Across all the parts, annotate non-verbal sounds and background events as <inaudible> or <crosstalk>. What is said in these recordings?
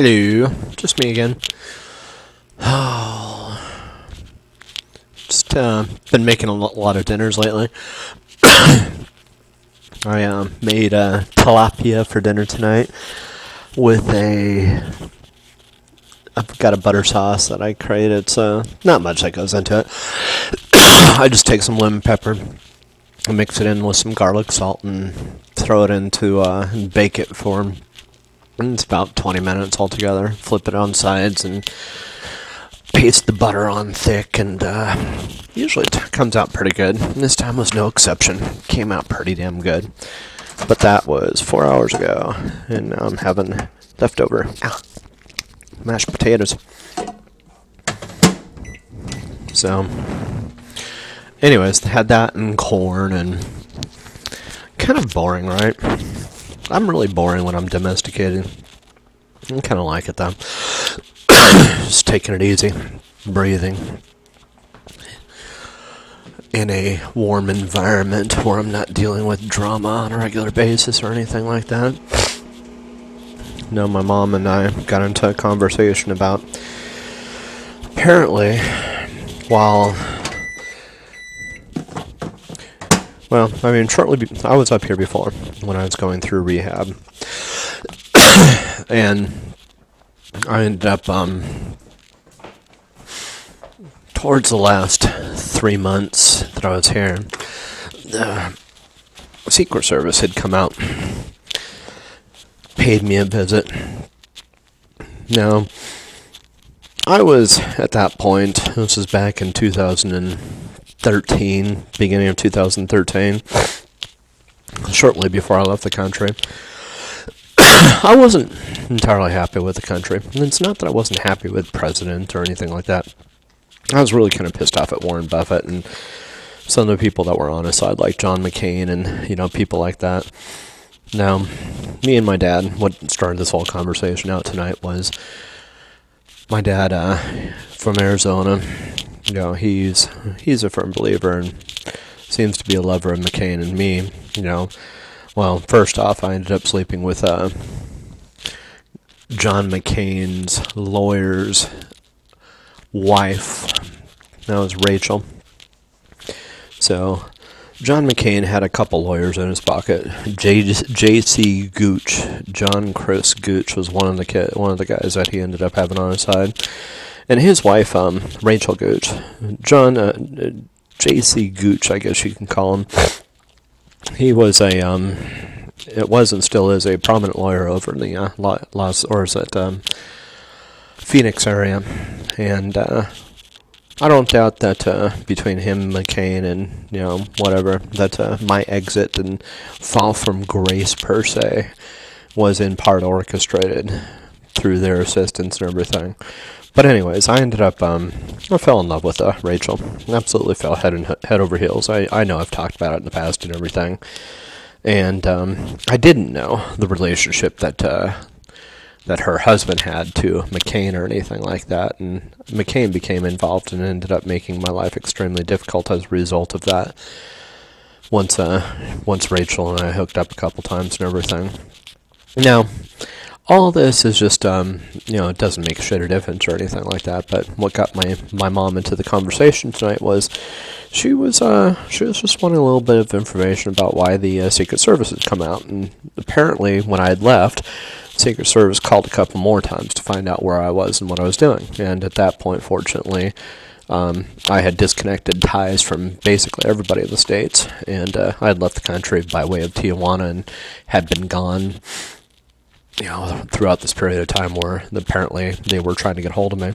Hello, just me again. Oh, <sighs> just uh, been making a lot of dinners lately. <coughs> I uh, made uh, tilapia for dinner tonight with a. I've got a butter sauce that I created, so not much that goes into it. <coughs> I just take some lemon pepper, and mix it in with some garlic salt, and throw it into uh, and bake it for it's about 20 minutes altogether. Flip it on sides and paste the butter on thick, and uh, usually it comes out pretty good. This time was no exception. Came out pretty damn good. But that was four hours ago, and now I'm having leftover ah, mashed potatoes. So, anyways, had that and corn, and kind of boring, right? I'm really boring when I'm domesticated. I kind of like it though. <coughs> Just taking it easy, breathing in a warm environment where I'm not dealing with drama on a regular basis or anything like that. No, my mom and I got into a conversation about apparently while Well, I mean, shortly, be- I was up here before when I was going through rehab, <coughs> and I ended up um, towards the last three months that I was here. The Secret Service had come out, paid me a visit. Now, I was at that point. This was back in 2000 and 13, beginning of 2013, shortly before I left the country. <coughs> I wasn't entirely happy with the country. And it's not that I wasn't happy with president or anything like that. I was really kind of pissed off at Warren Buffett and some of the people that were on his side, like John McCain and, you know, people like that. Now, me and my dad, what started this whole conversation out tonight was my dad uh, from Arizona you know, he's he's a firm believer and seems to be a lover of McCain and me. You know, well, first off, I ended up sleeping with uh, John McCain's lawyer's wife. That was Rachel. So, John McCain had a couple lawyers in his pocket. J.C. Gooch, John Chris Gooch, was one of the one of the guys that he ended up having on his side and his wife, um, Rachel Gooch, John uh, J.C. Gooch, I guess you can call him. He was a, um, it was and still is a prominent lawyer over in the uh, Los, or is it um, Phoenix area, and uh, I don't doubt that uh, between him, McCain, and you know whatever, that uh, my exit and fall from grace per se was in part orchestrated through their assistance and everything. But anyways, I ended up um, I fell in love with uh, Rachel. Absolutely fell head and head over heels. I I know I've talked about it in the past and everything, and um, I didn't know the relationship that uh, that her husband had to McCain or anything like that. And McCain became involved and ended up making my life extremely difficult as a result of that. Once uh, once Rachel and I hooked up a couple times and everything. Now, all this is just um, you know it doesn't make a shit of difference or anything like that but what got my my mom into the conversation tonight was she was uh she was just wanting a little bit of information about why the uh, secret service had come out and apparently when i had left secret service called a couple more times to find out where i was and what i was doing and at that point fortunately um, I had disconnected ties from basically everybody in the states, and uh, I had left the country by way of Tijuana and had been gone you know, throughout this period of time where apparently they were trying to get hold of me.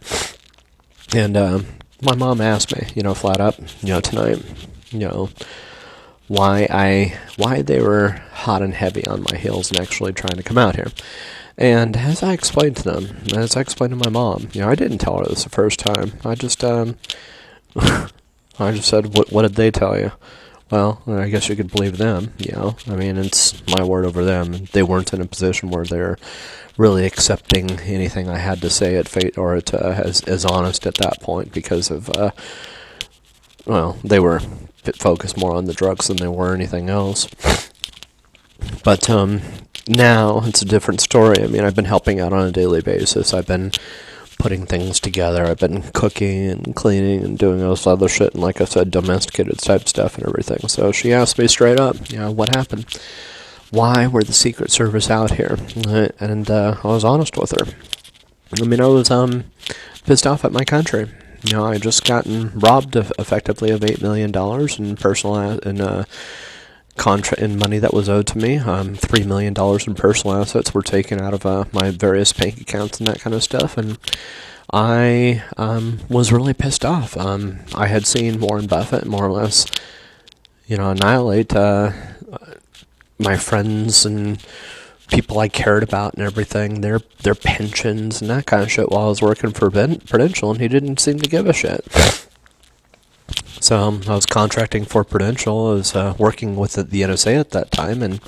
And uh, my mom asked me, you know, flat up, you know, tonight, you know, why I why they were hot and heavy on my heels and actually trying to come out here. And as I explained to them, as I explained to my mom, you know, I didn't tell her this the first time. I just um <laughs> I just said, "What what did they tell you?" Well, I guess you could believe them, you know. I mean, it's my word over them. They weren't in a position where they're really accepting anything I had to say at fate or at, uh, as, as honest at that point because of, uh, well, they were focused more on the drugs than they were anything else. But um, now it's a different story. I mean, I've been helping out on a daily basis. I've been putting things together. I've been cooking and cleaning and doing all this other shit, and like I said, domesticated type stuff and everything. So she asked me straight up, you know, what happened? Why were the Secret Service out here? And uh, I was honest with her. I mean, I was um pissed off at my country. You know, I just gotten robbed of effectively of eight million dollars in personal and uh, contract in money that was owed to me. Um, three million dollars in personal assets were taken out of uh, my various bank accounts and that kind of stuff, and I um, was really pissed off. Um, I had seen Warren Buffett more or less, you know, annihilate uh, my friends and people I cared about and everything, their their pensions and that kind of shit while I was working for Prudential, and he didn't seem to give a shit. Um, I was contracting for Prudential. I was uh, working with the, the, NSA at that time, and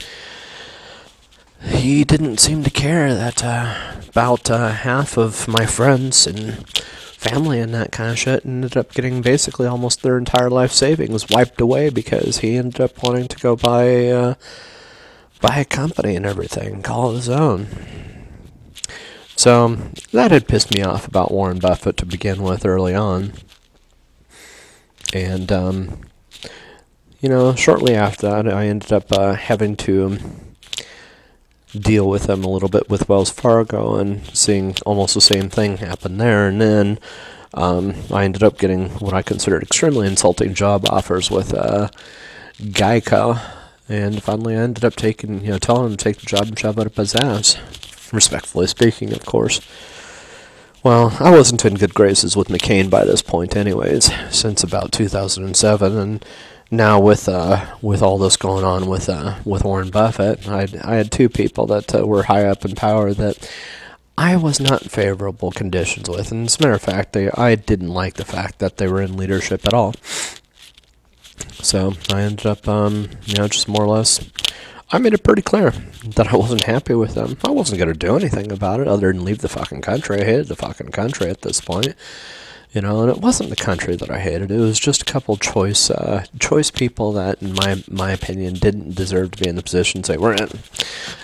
he didn't seem to care that uh, about uh, half of my friends and family and that kind of shit ended up getting basically almost their entire life savings wiped away because he ended up wanting to go buy uh, buy a company and everything, call it his own. So that had pissed me off about Warren Buffett to begin with early on. And, um, you know, shortly after that, I ended up uh, having to deal with them a little bit with Wells Fargo and seeing almost the same thing happen there. And then um, I ended up getting what I considered extremely insulting job offers with uh, Geico and finally, I ended up taking, you know, telling him to take the job and shove it up his ass. Respectfully speaking, of course. Well, I wasn't in good graces with McCain by this point, anyways, since about 2007, and now with uh, with all this going on with uh, with Warren Buffett, I I had two people that uh, were high up in power that I was not in favorable conditions with, and as a matter of fact, they I didn't like the fact that they were in leadership at all. So I ended up, um, you know, just more or less, I made it pretty clear that I wasn't happy with them. I wasn't going to do anything about it other than leave the fucking country. I hated the fucking country at this point. You know, and it wasn't the country that I hated. It was just a couple choice, uh, choice people that, in my my opinion, didn't deserve to be in the positions they were in.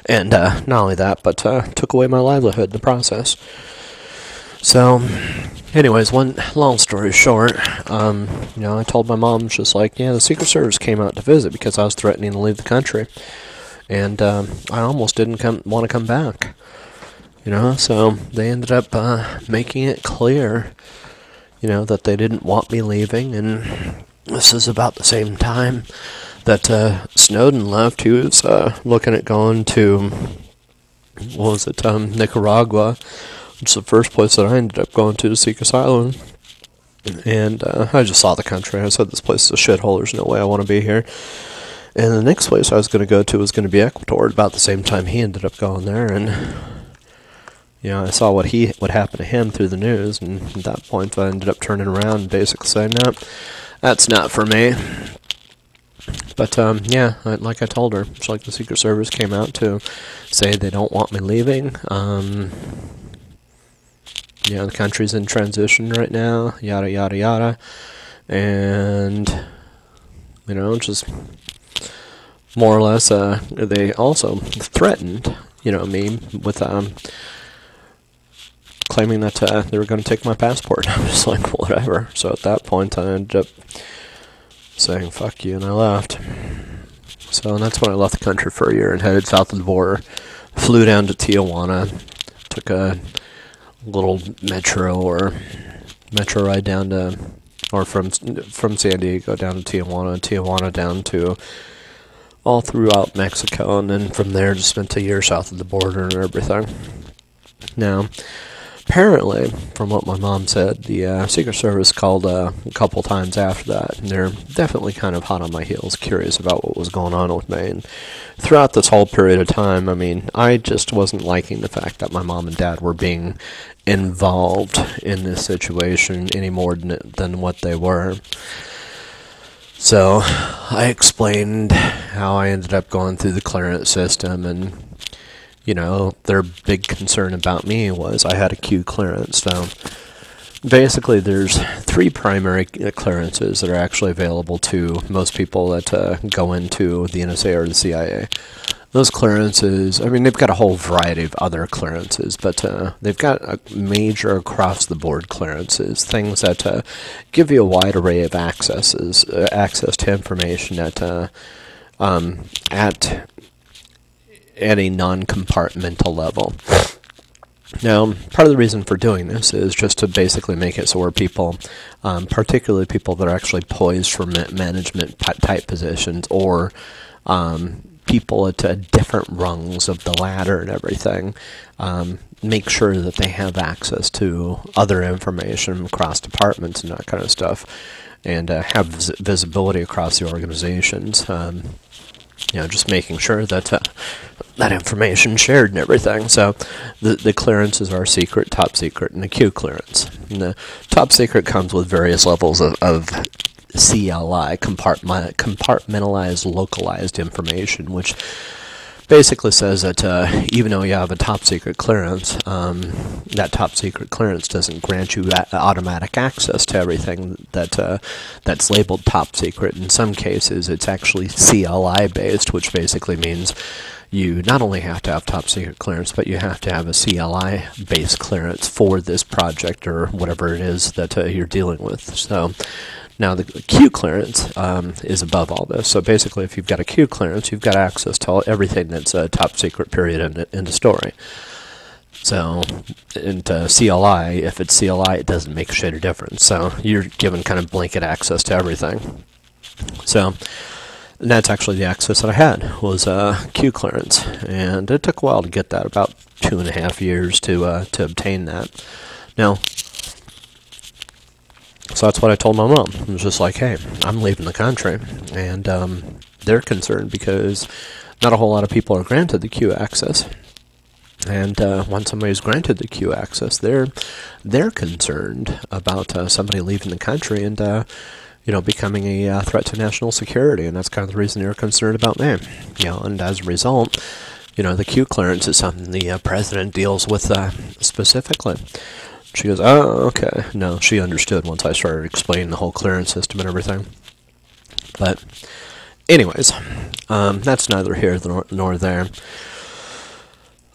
And uh, not only that, but uh, took away my livelihood in the process. So, anyways, one long story short, um, you know, I told my mom, just like, yeah, the Secret Service came out to visit because I was threatening to leave the country, and um, I almost didn't come want to come back. You know, so they ended up uh, making it clear, you know, that they didn't want me leaving, and this is about the same time that uh, Snowden left. He was uh, looking at going to, what was it, um, Nicaragua it's the first place that I ended up going to to seek asylum. And uh, I just saw the country. I said, this place is a shithole. There's no way I want to be here. And the next place I was going to go to was going to be Ecuador. About the same time he ended up going there, and you know, I saw what he what happened to him through the news, and at that point I ended up turning around and basically saying, "No, that's not for me." But um, yeah, like I told her, it's like the Secret Service came out to say they don't want me leaving. Um, you know, the country's in transition right now, yada, yada, yada. And, you know, just more or less, uh, they also threatened, you know, me with, um, claiming that uh, they were going to take my passport. <laughs> I was like, whatever. So at that point, I ended up saying, fuck you, and I left. So that's when I left the country for a year and headed south of the border. Flew down to Tijuana, took a little metro or metro ride down to, or from from San Diego down to Tijuana, Tijuana down to all throughout Mexico, and then from there just spent a year south of the border and everything. Now, apparently, from what my mom said, the uh, Secret Service called uh, a couple times after that, and they're definitely kind of hot on my heels, curious about what was going on with me. And throughout this whole period of time, I mean, I just wasn't liking the fact that my mom and dad were being involved in this situation any more than, than what they were. So I explained how I ended up going through the clearance system and you know, their big concern about me was I had a Q clearance. So basically, there's three primary clearances that are actually available to most people that uh, go into the NSA or the CIA. Those clearances, I mean, they've got a whole variety of other clearances, but uh, they've got a major across the board clearances, things that uh, give you a wide array of accesses, uh, access to information at, uh, um, at, at a non compartmental level. Now, part of the reason for doing this is just to basically make it so where people, um, particularly people that are actually poised for management type positions or um, people at uh, different rungs of the ladder and everything, um, make sure that they have access to other information across departments and that kind of stuff, and uh, have vis- visibility across the organizations. Um, you know, just making sure that uh, that information shared and everything. So the the clearances are secret, top secret, and the Q clearance. And the top secret comes with various levels of, of CLI, compartmentalized localized information, which basically says that uh, even though you have a top secret clearance, um, that top secret clearance doesn't grant you automatic access to everything that uh, that's labeled top secret. In some cases, it's actually CLI based, which basically means you not only have to have top secret clearance, but you have to have a CLI based clearance for this project or whatever it is that uh, you're dealing with. So now, the Q clearance um, is above all this. So basically, if you've got a Q clearance, you've got access to all, everything that's a top secret period in, in the story. So, into CLI, if it's CLI, it doesn't make a shade of difference. So, you're given kind of blanket access to everything. So, that's actually the access that I had was uh, Q clearance, and it took a while to get that, about two and a half years to uh, to obtain that. Now, so that's what I told my mom. It was just like, hey, I'm leaving the country. And um, they're concerned because not a whole lot of people are granted the Q access. And uh, once somebody's granted the Q access, they're they're concerned about uh, somebody leaving the country and uh, you know becoming a uh, threat to national security, and that's kind of the reason they're concerned about me. You know, and as a result, you know, the Q clearance is something the uh, president deals with uh, specifically. She goes, oh, okay. No, she understood once I started explaining the whole clearance system and everything. But, anyways, um, that's neither here nor there.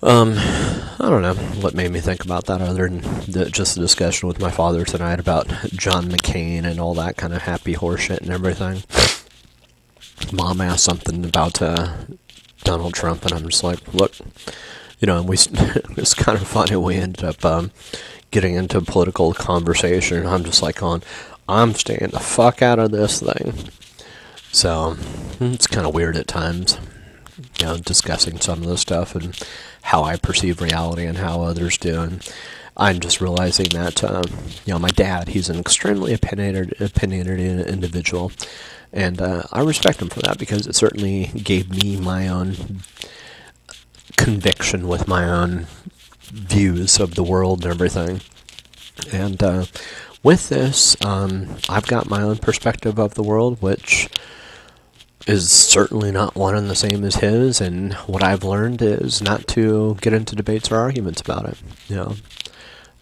Um, I don't know what made me think about that other than the, just the discussion with my father tonight about John McCain and all that kind of happy horseshit and everything. Mom asked something about uh, Donald Trump, and I'm just like, look, you know, and we <laughs> it's kind of funny. We ended up um, getting into political conversation. I'm just like on, I'm staying the fuck out of this thing. So it's kind of weird at times, you know, discussing some of the stuff and how I perceive reality and how others do. And I'm just realizing that, um, you know, my dad, he's an extremely opinionated, opinionated individual. And uh, I respect him for that because it certainly gave me my own conviction with my own views of the world and everything. And uh, with this, um, I've got my own perspective of the world, which is certainly not one and the same as his. And what I've learned is not to get into debates or arguments about it. You know,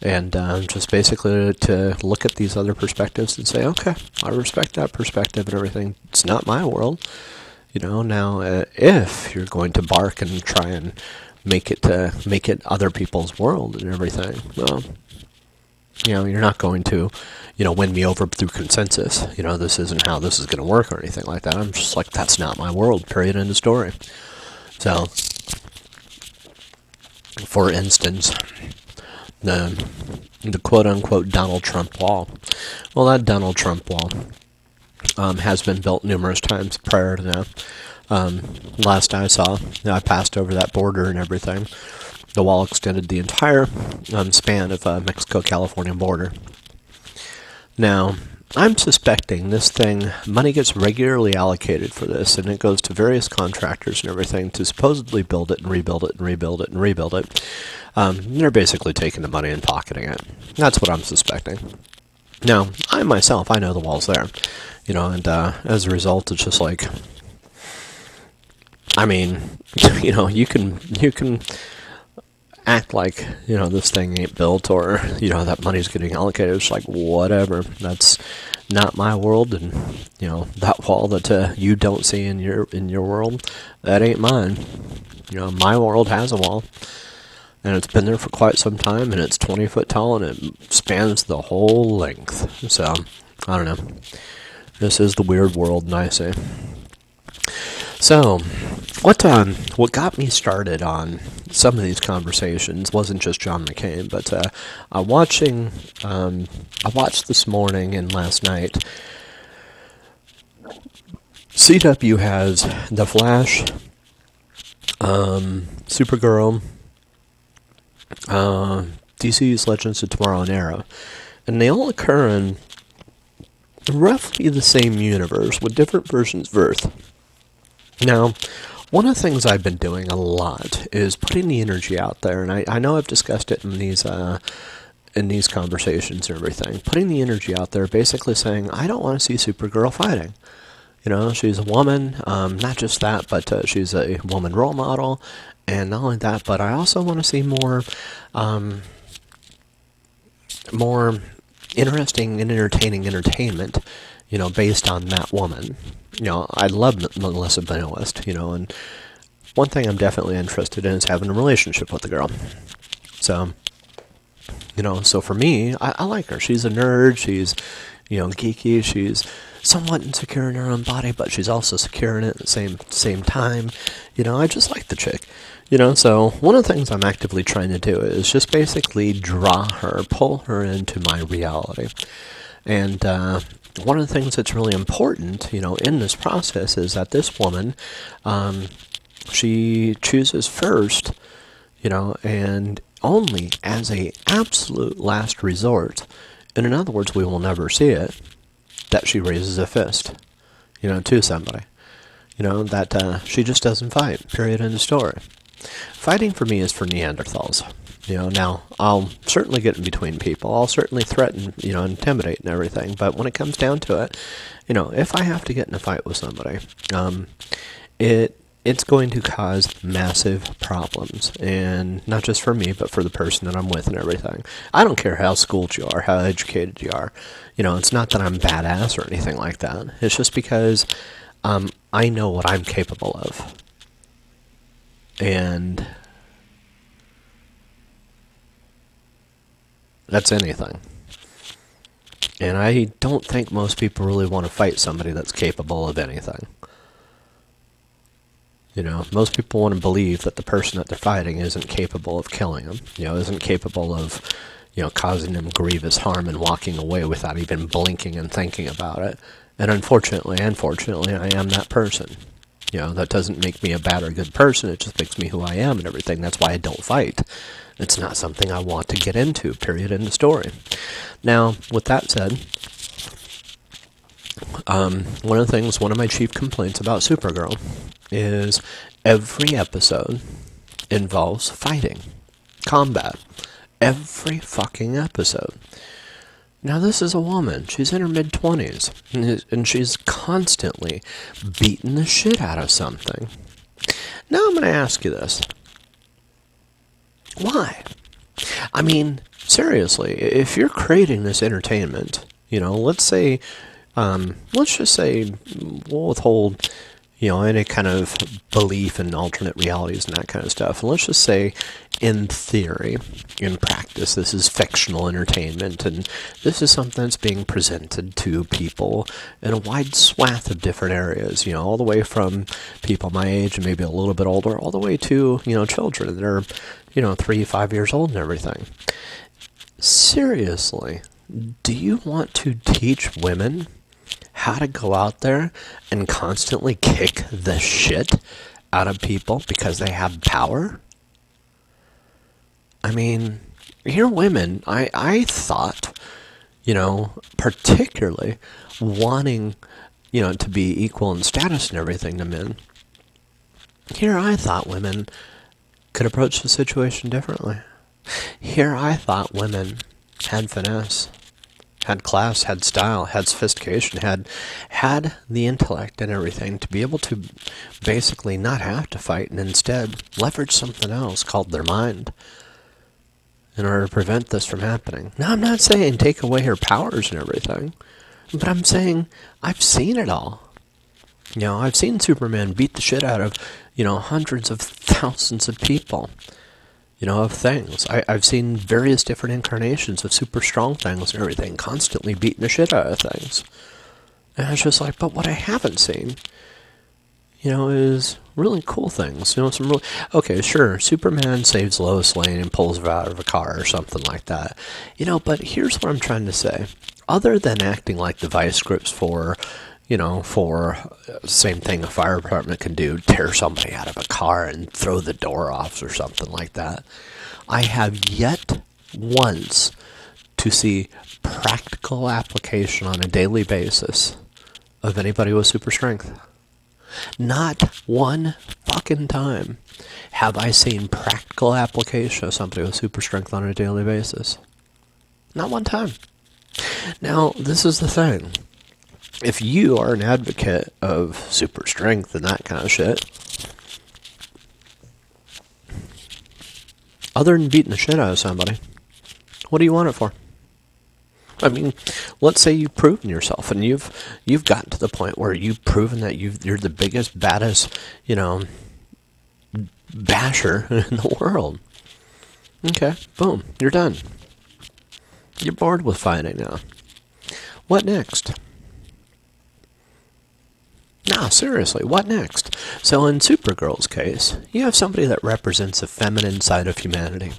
and uh, just basically to look at these other perspectives and say, okay, I respect that perspective and everything. It's not my world. You know, now uh, if you're going to bark and try and make it to make it other people's world and everything. Well, you know, you're not going to, you know, win me over through consensus. You know, this isn't how this is going to work or anything like that. I'm just like, that's not my world. Period. End of story. So, for instance, the the quote unquote Donald Trump wall. Well, that Donald Trump wall um, has been built numerous times prior to now. Um, last I saw, I passed over that border and everything. The wall extended the entire um, span of uh, Mexico-California border. Now, I'm suspecting this thing, money gets regularly allocated for this, and it goes to various contractors and everything to supposedly build it and rebuild it and rebuild it and rebuild it. Um, they're basically taking the money and pocketing it. That's what I'm suspecting. Now, I myself, I know the wall's there, you know, and uh, as a result, it's just like I mean, <laughs> you know, you can you can act like you know this thing ain't built or you know that money's getting allocated. It's like whatever. That's not my world, and you know that wall that uh, you don't see in your in your world, that ain't mine. You know, my world has a wall, and it's been there for quite some time, and it's 20 foot tall, and it spans the whole length. So, I don't know. This is the weird world, and I say. So, what um, what got me started on some of these conversations wasn't just John McCain, but uh, I'm watching. Um, I watched this morning and last night. CW has The Flash, um, Supergirl, uh, DC's Legends of Tomorrow and Arrow, and they all occur in roughly the same universe with different versions of Earth. Now, one of the things I've been doing a lot is putting the energy out there, and I, I know I've discussed it in these uh, in these conversations and everything. Putting the energy out there, basically saying, I don't want to see Supergirl fighting. You know, she's a woman. Um, not just that, but uh, she's a woman role model, and not only that, but I also want to see more, um, more interesting and entertaining entertainment. You know, based on that woman. You know, I love Melissa Benoist. You know, and one thing I'm definitely interested in is having a relationship with the girl. So, you know, so for me, I, I like her. She's a nerd. She's, you know, geeky. She's somewhat insecure in her own body, but she's also secure in it at the same same time. You know, I just like the chick. You know, so one of the things I'm actively trying to do is just basically draw her, pull her into my reality. And uh, one of the things that's really important, you know, in this process is that this woman, um, she chooses first, you know, and only as a absolute last resort, and in other words, we will never see it, that she raises a fist, you know, to somebody. You know, that uh, she just doesn't fight, period, end of story. Fighting for me is for Neanderthals. You know, now I'll certainly get in between people. I'll certainly threaten, you know, intimidate and everything. But when it comes down to it, you know, if I have to get in a fight with somebody, um, it it's going to cause massive problems, and not just for me, but for the person that I'm with and everything. I don't care how schooled you are, how educated you are. You know, it's not that I'm badass or anything like that. It's just because um, I know what I'm capable of, and that's anything. And I don't think most people really want to fight somebody that's capable of anything. You know, most people want to believe that the person that they're fighting isn't capable of killing them, you know, isn't capable of, you know, causing them grievous harm and walking away without even blinking and thinking about it. And unfortunately, unfortunately, I am that person. You know, that doesn't make me a bad or good person. It just makes me who I am and everything. That's why I don't fight. It's not something I want to get into, period, in the story. Now, with that said, um, one of the things, one of my chief complaints about Supergirl is every episode involves fighting, combat. Every fucking episode. Now, this is a woman. She's in her mid 20s, and she's constantly beating the shit out of something. Now, I'm going to ask you this. Why? I mean, seriously, if you're creating this entertainment, you know, let's say, um, let's just say, we'll withhold you know, any kind of belief in alternate realities and that kind of stuff. And let's just say, in theory, in practice, this is fictional entertainment, and this is something that's being presented to people in a wide swath of different areas, you know, all the way from people my age and maybe a little bit older, all the way to, you know, children that are, you know, three, five years old and everything. Seriously, do you want to teach women how to go out there and constantly kick the shit out of people because they have power? I mean, you're women. I, I thought, you know, particularly wanting, you know, to be equal in status and everything to men. Here I thought women could approach the situation differently. Here I thought women had finesse had class, had style, had sophistication, had had the intellect and everything to be able to basically not have to fight and instead leverage something else called their mind in order to prevent this from happening. Now, I'm not saying take away her powers and everything. But I'm saying I've seen it all. You know, I've seen Superman beat the shit out of, you know, hundreds of thousands of people, you know, of things. I, I've seen various different incarnations of super strong things and everything, constantly beating the shit out of things. And it's just like, but what I haven't seen, you know, is really cool things. You know, some really okay, sure. Superman saves Lois Lane and pulls her out of a car or something like that. You know, but here's what I'm trying to say. Other than acting like the vice grips for you know, for uh, same thing a fire department can do, tear somebody out of a car and throw the door off or something like that. I have yet once to see practical application on a daily basis of anybody with super strength. Not one fucking time have I seen practical application of somebody with super strength on a daily basis. Not one time. Now, this is the thing if you are an advocate of super strength and that kind of shit, other than beating the shit out of somebody, what do you want it for? I mean, let's say you've proven yourself and you've you've gotten to the point where you've proven that you you're the biggest, baddest, you know, basher <laughs> in the world. Okay, boom, you're done. You're bored with fighting now. What next? No, seriously, what next? So, in Supergirl's case, you have somebody that represents the feminine side of humanity.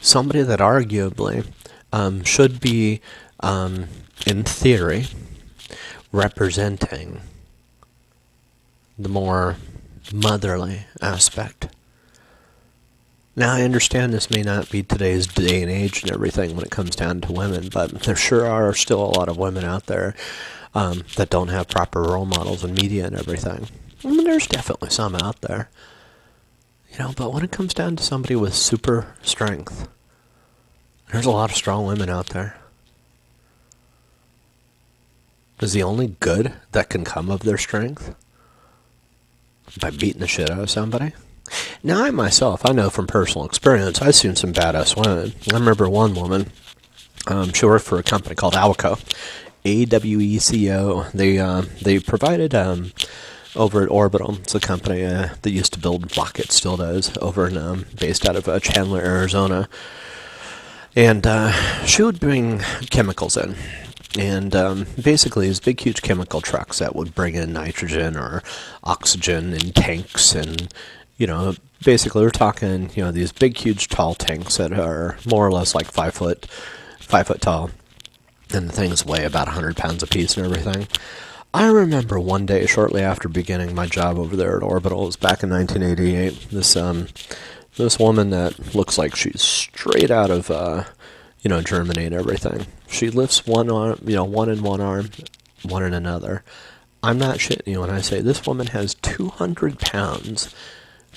Somebody that arguably um, should be, um, in theory, representing the more motherly aspect. Now, I understand this may not be today's day and age and everything when it comes down to women, but there sure are still a lot of women out there um, that don't have proper role models in media and everything. I mean, there's definitely some out there. You know, but when it comes down to somebody with super strength, there's a lot of strong women out there. Is the only good that can come of their strength by beating the shit out of somebody? Now, I myself, I know from personal experience, I've seen some badass women. I remember one woman, um, she worked for a company called Aweco, AWECO. They uh, they provided um, over at Orbital. It's a company uh, that used to build rockets, still does, over in um, based out of uh, Chandler, Arizona. And uh, she would bring chemicals in. And um, basically, these big, huge chemical trucks that would bring in nitrogen or oxygen in tanks, and you know, basically, we're talking, you know, these big, huge, tall tanks that are more or less like five foot, five foot tall and the things weigh about 100 pounds apiece and everything. I remember one day shortly after beginning my job over there at Orbital, it was back in 1988. This um, this woman that looks like she's straight out of uh, you know Germany and everything. She lifts one arm, you know, one in one arm, one in another. I'm not shitting you when I say this woman has 200 pounds,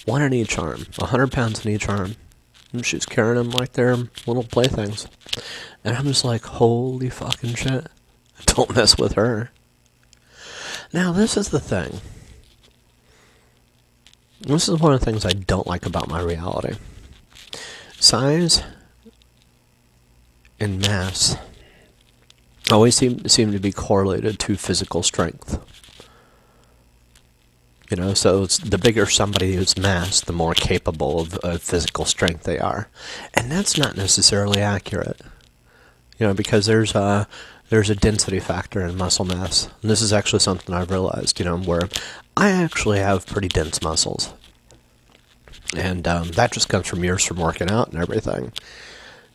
one in each arm, 100 pounds in each arm, and she's carrying them like they're little playthings. And I'm just like, holy fucking shit. <laughs> Don't mess with her. Now, this is the thing. This is one of the things I don't like about my reality. Size and mass always seem seem to be correlated to physical strength. You know, so the bigger somebody is mass, the more capable of, of physical strength they are, and that's not necessarily accurate you know, because there's a there's a density factor in muscle mass. And this is actually something I've realized, you know, where I actually have pretty dense muscles. And um, that just comes from years from working out and everything.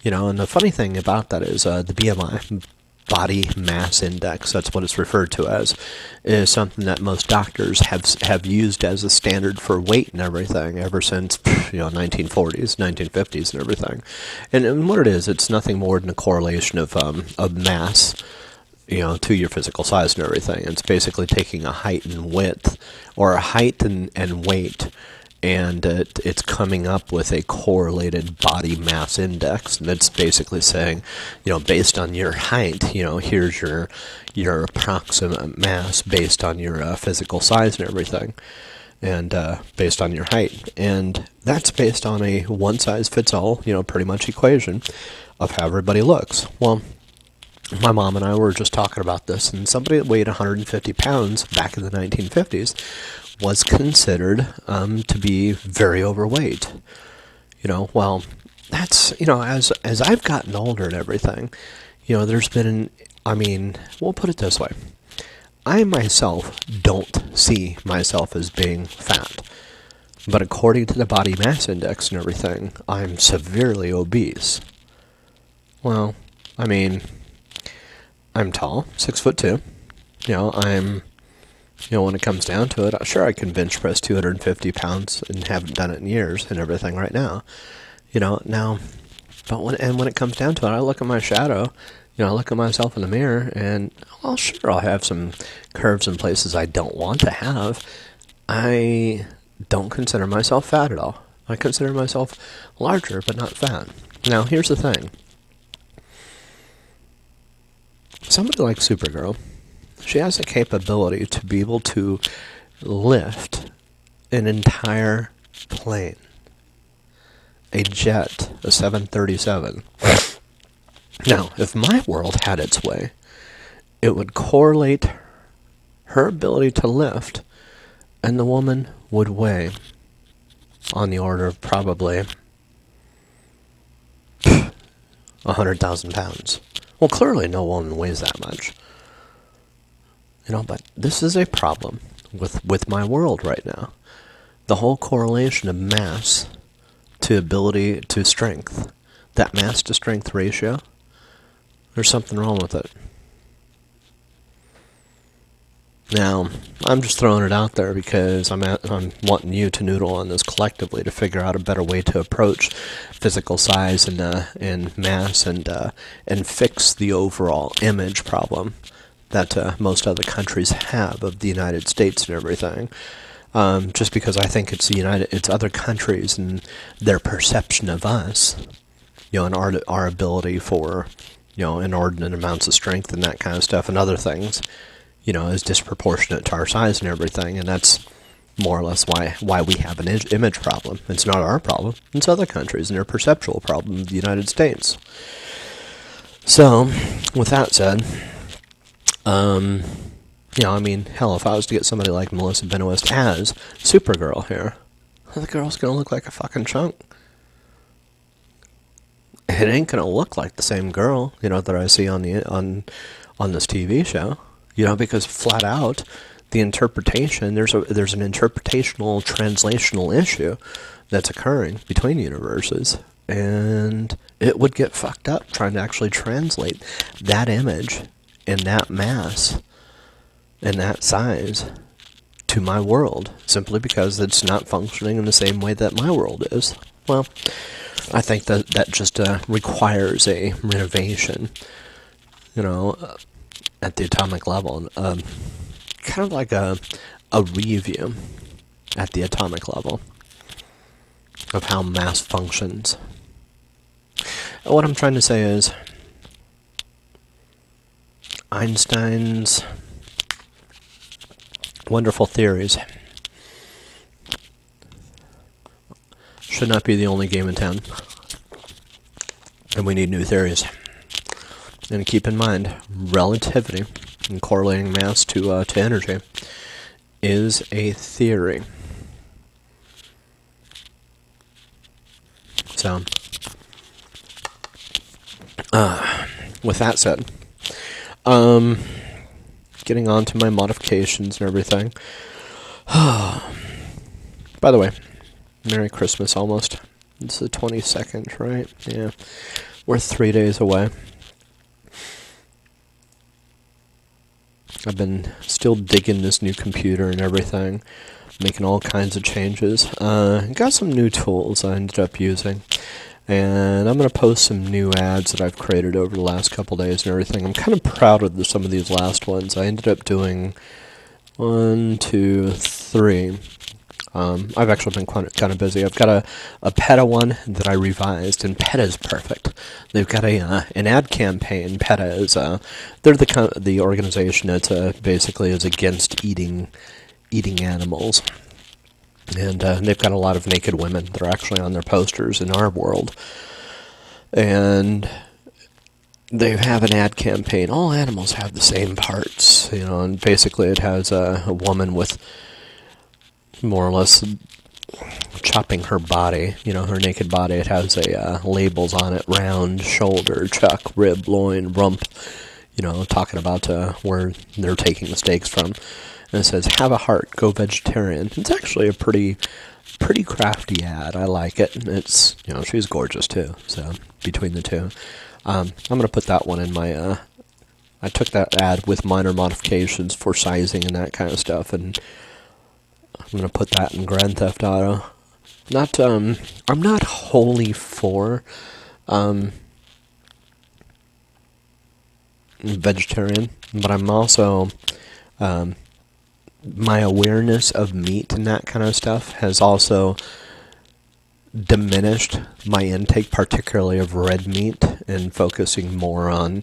You know, and the funny thing about that is uh, the BMI, body mass index, that's what it's referred to as, is something that most doctors have have used as a standard for weight and everything ever since you know 1940s, 1950s, and everything. And, and what it is, it's nothing more than a correlation of um, of mass you know, to your physical size and everything. It's basically taking a height and width, or a height and, and weight, and it, it's coming up with a correlated body mass index. And it's basically saying, you know, based on your height, you know, here's your your approximate mass based on your uh, physical size and everything, and uh, based on your height. And that's based on a one size fits all, you know, pretty much equation of how everybody looks. Well, my mom and I were just talking about this, and somebody that weighed 150 pounds back in the 1950s was considered um, to be very overweight. You know, well, that's you know, as as I've gotten older and everything, you know, there's been, I mean, we'll put it this way: I myself don't see myself as being fat, but according to the body mass index and everything, I'm severely obese. Well, I mean I'm tall, six foot two. You know, I'm, you know, when it comes down to it, sure I can bench press 250 pounds and haven't done it in years and everything right now. You know, now, but when and when it comes down to it, I look at my shadow. You know, I look at myself in the mirror, and well, sure, I'll have some curves in places I don't want to have. I don't consider myself fat at all. I consider myself larger, but not fat. Now, here's the thing somebody like Supergirl, she has the capability to be able to lift an entire plane, a jet, a 737. Now, if my world had its way, it would correlate her ability to lift, and the woman would weigh on the order of probably 100,000 pounds. Well, clearly no one weighs that much. You know, but this is a problem with, with my world right now. The whole correlation of mass to ability to strength, that mass to strength ratio, there's something wrong with it. Now, I'm just throwing it out there because I'm at, I'm wanting you to noodle on this collectively to figure out a better way to approach physical size and uh, and mass and uh, and fix the overall image problem that uh, most other countries have of the United States and everything. Um, just because I think it's the United, it's other countries and their perception of us, you know, and our our ability for, you know, inordinate amounts of strength and that kind of stuff and other things you know, is disproportionate to our size and everything, and that's more or less why why we have an image problem. It's not our problem; it's other countries and their perceptual problem. Of the United States. So, with that said, um, you know, I mean, hell, if I was to get somebody like Melissa Benoist as Supergirl here, the girl's gonna look like a fucking chunk. It ain't gonna look like the same girl, you know, that I see on the on on this TV show you know, because flat out, the interpretation there's a there's an interpretational translational issue that's occurring between universes, and it would get fucked up trying to actually translate that image in that mass in that size to my world simply because it's not functioning in the same way that my world is. Well, I think that that just uh, requires a renovation. You know, at the atomic level, um, kind of like a a review at the atomic level of how mass functions. What I'm trying to say is Einstein's wonderful theories should not be the only game in town. And we need new theories. And keep in mind, relativity and correlating mass to uh, to energy is a theory. So, uh, with that said, um, getting on to my modifications and everything. <sighs> By the way, Merry Christmas almost. It's the 22nd, right? Yeah. We're three days away. I've been still digging this new computer and everything, making all kinds of changes. Uh, got some new tools I ended up using, and I'm going to post some new ads that I've created over the last couple days and everything. I'm kind of proud of the, some of these last ones. I ended up doing one, two, three. Um, I've actually been quite, kind of busy. I've got a, a PETA one that I revised, and PETA is perfect. They've got a uh, an ad campaign. PETA is uh, they're the the organization that uh, basically is against eating eating animals, and uh, they've got a lot of naked women that are actually on their posters in our world, and they have an ad campaign. All animals have the same parts, you know, and basically it has a, a woman with more or less chopping her body, you know, her naked body. It has a uh, labels on it: round, shoulder, chuck, rib, loin, rump. You know, talking about uh, where they're taking the steaks from. And it says, "Have a heart, go vegetarian." It's actually a pretty, pretty crafty ad. I like it. And it's you know, she's gorgeous too. So between the two, um, I'm gonna put that one in my. Uh, I took that ad with minor modifications for sizing and that kind of stuff, and I'm gonna put that in Grand Theft Auto. Not um, I'm not wholly for um, vegetarian, but I'm also um, my awareness of meat and that kind of stuff has also diminished my intake, particularly of red meat, and focusing more on,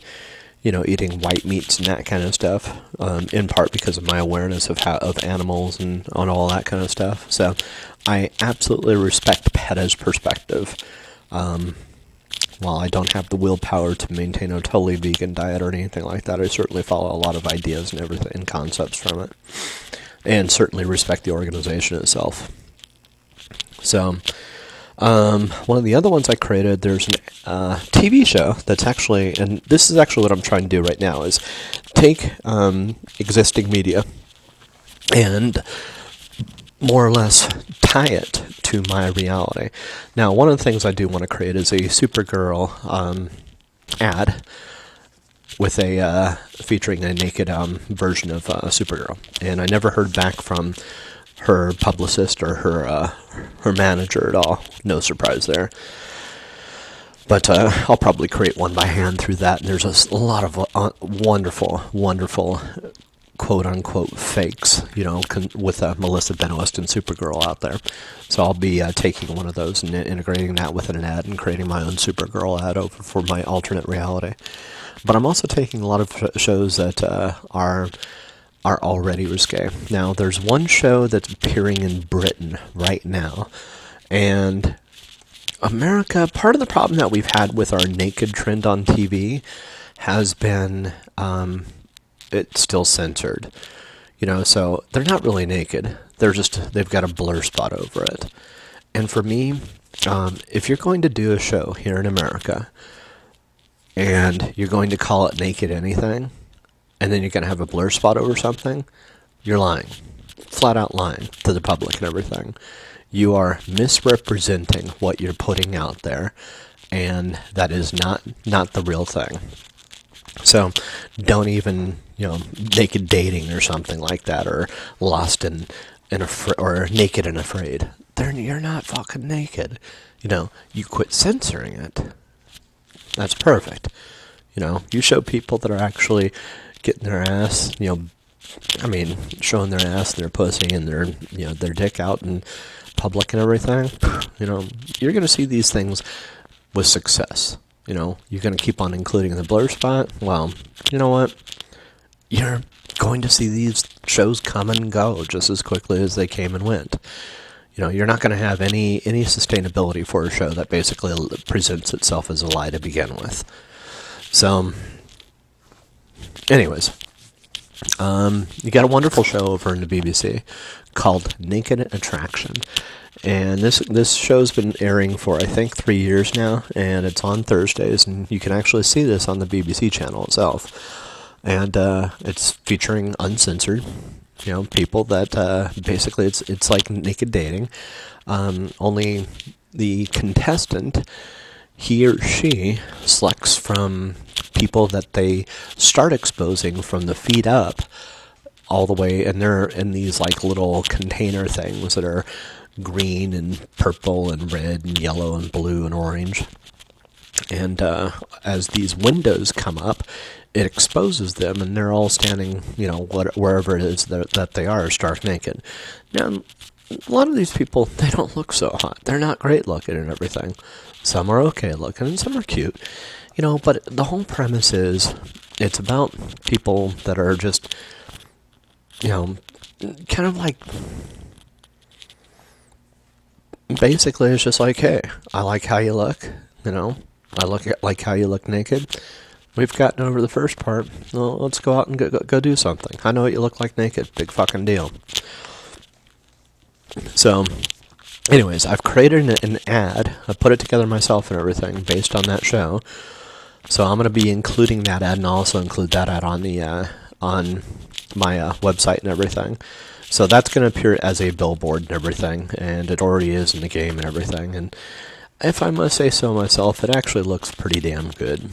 you know, eating white meats and that kind of stuff. Um, in part because of my awareness of how of animals and on all that kind of stuff. So, I absolutely respect PETA's perspective. Um, while I don't have the willpower to maintain a totally vegan diet or anything like that, I certainly follow a lot of ideas and everything and concepts from it, and certainly respect the organization itself. So, um, one of the other ones I created, there's a uh, TV show that's actually, and this is actually what I'm trying to do right now, is take um, existing media and more or less tie it to my reality. Now, one of the things I do want to create is a Supergirl um, ad with a uh, featuring a naked um, version of uh, Supergirl, and I never heard back from her publicist or her uh, her manager at all. No surprise there. But uh, I'll probably create one by hand through that. And there's a, lot of uh, wonderful, wonderful quote unquote fakes, you know, con- with uh, Melissa Benoist and Supergirl out there. So I'll be uh, taking one of those and integrating that with an ad and creating my own Supergirl ad over for my alternate reality. But I'm also taking a lot of sh- shows that uh, are are already risque. Now, there's one show that's appearing in Britain right now, and America. Part of the problem that we've had with our naked trend on TV has been um, it's still censored. You know, so they're not really naked. They're just they've got a blur spot over it. And for me, um, if you're going to do a show here in America, and you're going to call it naked anything, and then you're going to have a blur spot over something, you're lying, flat out lying to the public and everything. You are misrepresenting what you're putting out there, and that is not not the real thing. So don't even, you know, naked dating or something like that, or lost and and afra- or naked and afraid. Then you're not fucking naked. You know, you quit censoring it. That's perfect. You know, you show people that are actually getting their ass, you know, I mean, showing their ass, and their pussy, and their you know their dick out in public and everything. You know, you're gonna see these things with success you know, you're going to keep on including the blur spot, well, you know what? You're going to see these shows come and go just as quickly as they came and went. You know, you're not going to have any any sustainability for a show that basically presents itself as a lie to begin with. So, anyways, um, you got a wonderful show over in the BBC called Naked Attraction, and this this show's been airing for I think three years now, and it's on Thursdays, and you can actually see this on the BBC channel itself. And uh, it's featuring uncensored, you know, people that uh, basically it's it's like naked dating. Um, only the contestant, he or she, selects from people that they start exposing from the feet up all the way, and they're in these like little container things that are green and purple and red and yellow and blue and orange. And uh, as these windows come up, it exposes them, and they're all standing, you know, what, wherever it is that, that they are, stark naked. Now, a lot of these people, <laughs> they don't look so hot. They're not great looking and everything. Some are okay looking, and some are cute. You know, but the whole premise is it's about people that are just, you know, kind of like basically it's just like, hey, I like how you look, you know, I look at, like how you look naked. we've gotten over the first part. Well, let's go out and go, go, go do something. I know what you look like naked. Big fucking deal. So, anyways, I've created an, an ad. I put it together myself and everything based on that show. So I'm going to be including that ad and also include that ad on the uh, on my uh, website and everything. So that's going to appear as a billboard and everything, and it already is in the game and everything. And if I must say so myself, it actually looks pretty damn good.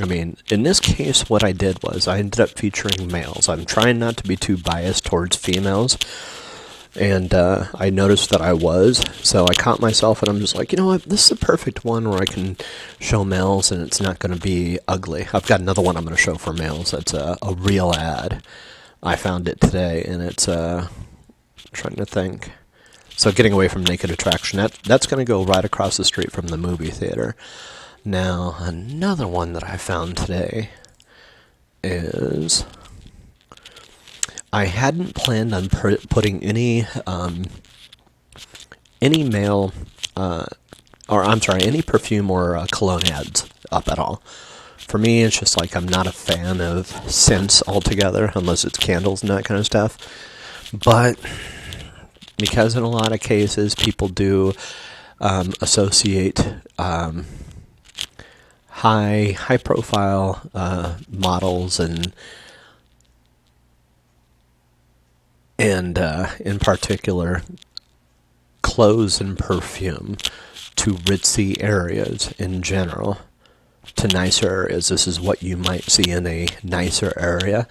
I mean, in this case, what I did was I ended up featuring males. I'm trying not to be too biased towards females, and uh, I noticed that I was. So I caught myself, and I'm just like, you know what? This is a perfect one where I can show males, and it's not going to be ugly. I've got another one I'm going to show for males. That's a, a real ad. I found it today, and it's uh, trying to think. So getting away from naked attraction, that that's going to go right across the street from the movie theater. Now another one that I found today is I hadn't planned on putting any um, any male, uh, or I'm sorry, any perfume or uh, cologne ads up at all for me, it's just like I'm not a fan of scents altogether, unless it's candles and that kind of stuff. But because in a lot of cases people do um, associate um, high high profile uh, models and and uh, in particular clothes and perfume to ritzy areas in general to nicer areas. This is what you might see in a nicer area.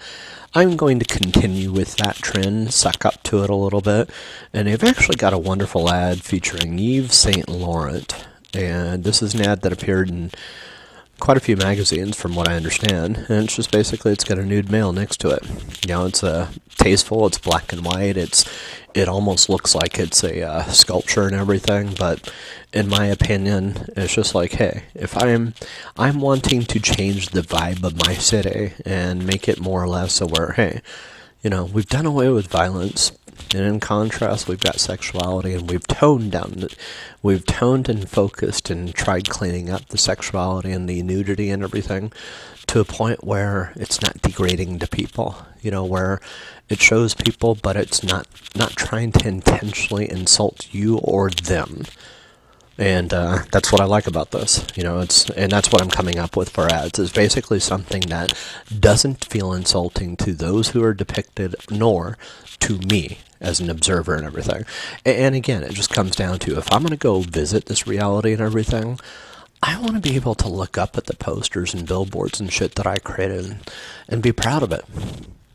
I'm going to continue with that trend, suck up to it a little bit, and they've actually got a wonderful ad featuring Yves Saint Laurent. And this is an ad that appeared in quite a few magazines, from what I understand. And it's just basically it's got a nude male next to it. You know, it's uh, tasteful. It's black and white. It's it almost looks like it's a uh, sculpture and everything. But in my opinion, it's just like, hey, if I'm I'm wanting to change the vibe of my city and make it more or less where, hey, you know, we've done away with violence and in contrast, we've got sexuality, and we've toned down, we've toned and focused and tried cleaning up the sexuality and the nudity and everything to a point where it's not degrading to people. You know, where it shows people, but it's not not trying to intentionally insult you or them. And uh, that's what I like about this. You know, it's and that's what I'm coming up with for ads is basically something that doesn't feel insulting to those who are depicted, nor to me as an observer and everything. And again, it just comes down to if I'm going to go visit this reality and everything, I want to be able to look up at the posters and billboards and shit that I created and, and be proud of it.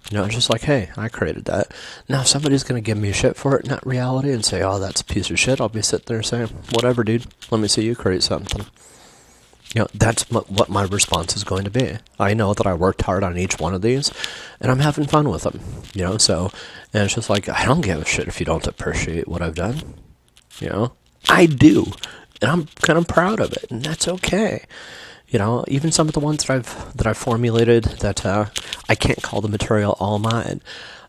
You know, it's just like, hey, I created that. Now, if somebody's going to give me shit for it that reality and say, oh, that's a piece of shit, I'll be sitting there saying, whatever, dude. Let me see you create something. You know, that's what my response is going to be. I know that I worked hard on each one of these, and I'm having fun with them. You know, so, and it's just like, I don't give a shit if you don't appreciate what I've done. You know, I do. And I'm kind of proud of it, and that's okay you know, even some of the ones that I've that I've formulated that uh, I can't call the material all mine.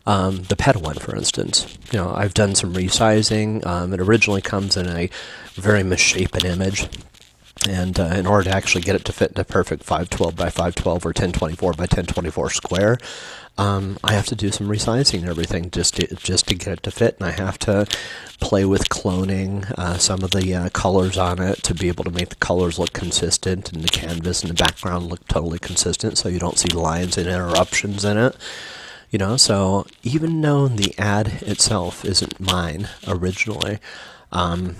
Um, the pet one, for instance, you know, I've done some resizing. Um, it originally comes in a very misshapen image, and uh, in order to actually get it to fit in a perfect 512 by 512 or 1024 by 1024 square, um, I have to do some resizing and everything just to, just to get it to fit, and I have to play with cloning uh, some of the uh, colors on it to be able to make the colors look consistent and the canvas and the background look totally consistent, so you don't see lines and interruptions in it. You know, so even though the ad itself isn't mine originally, um,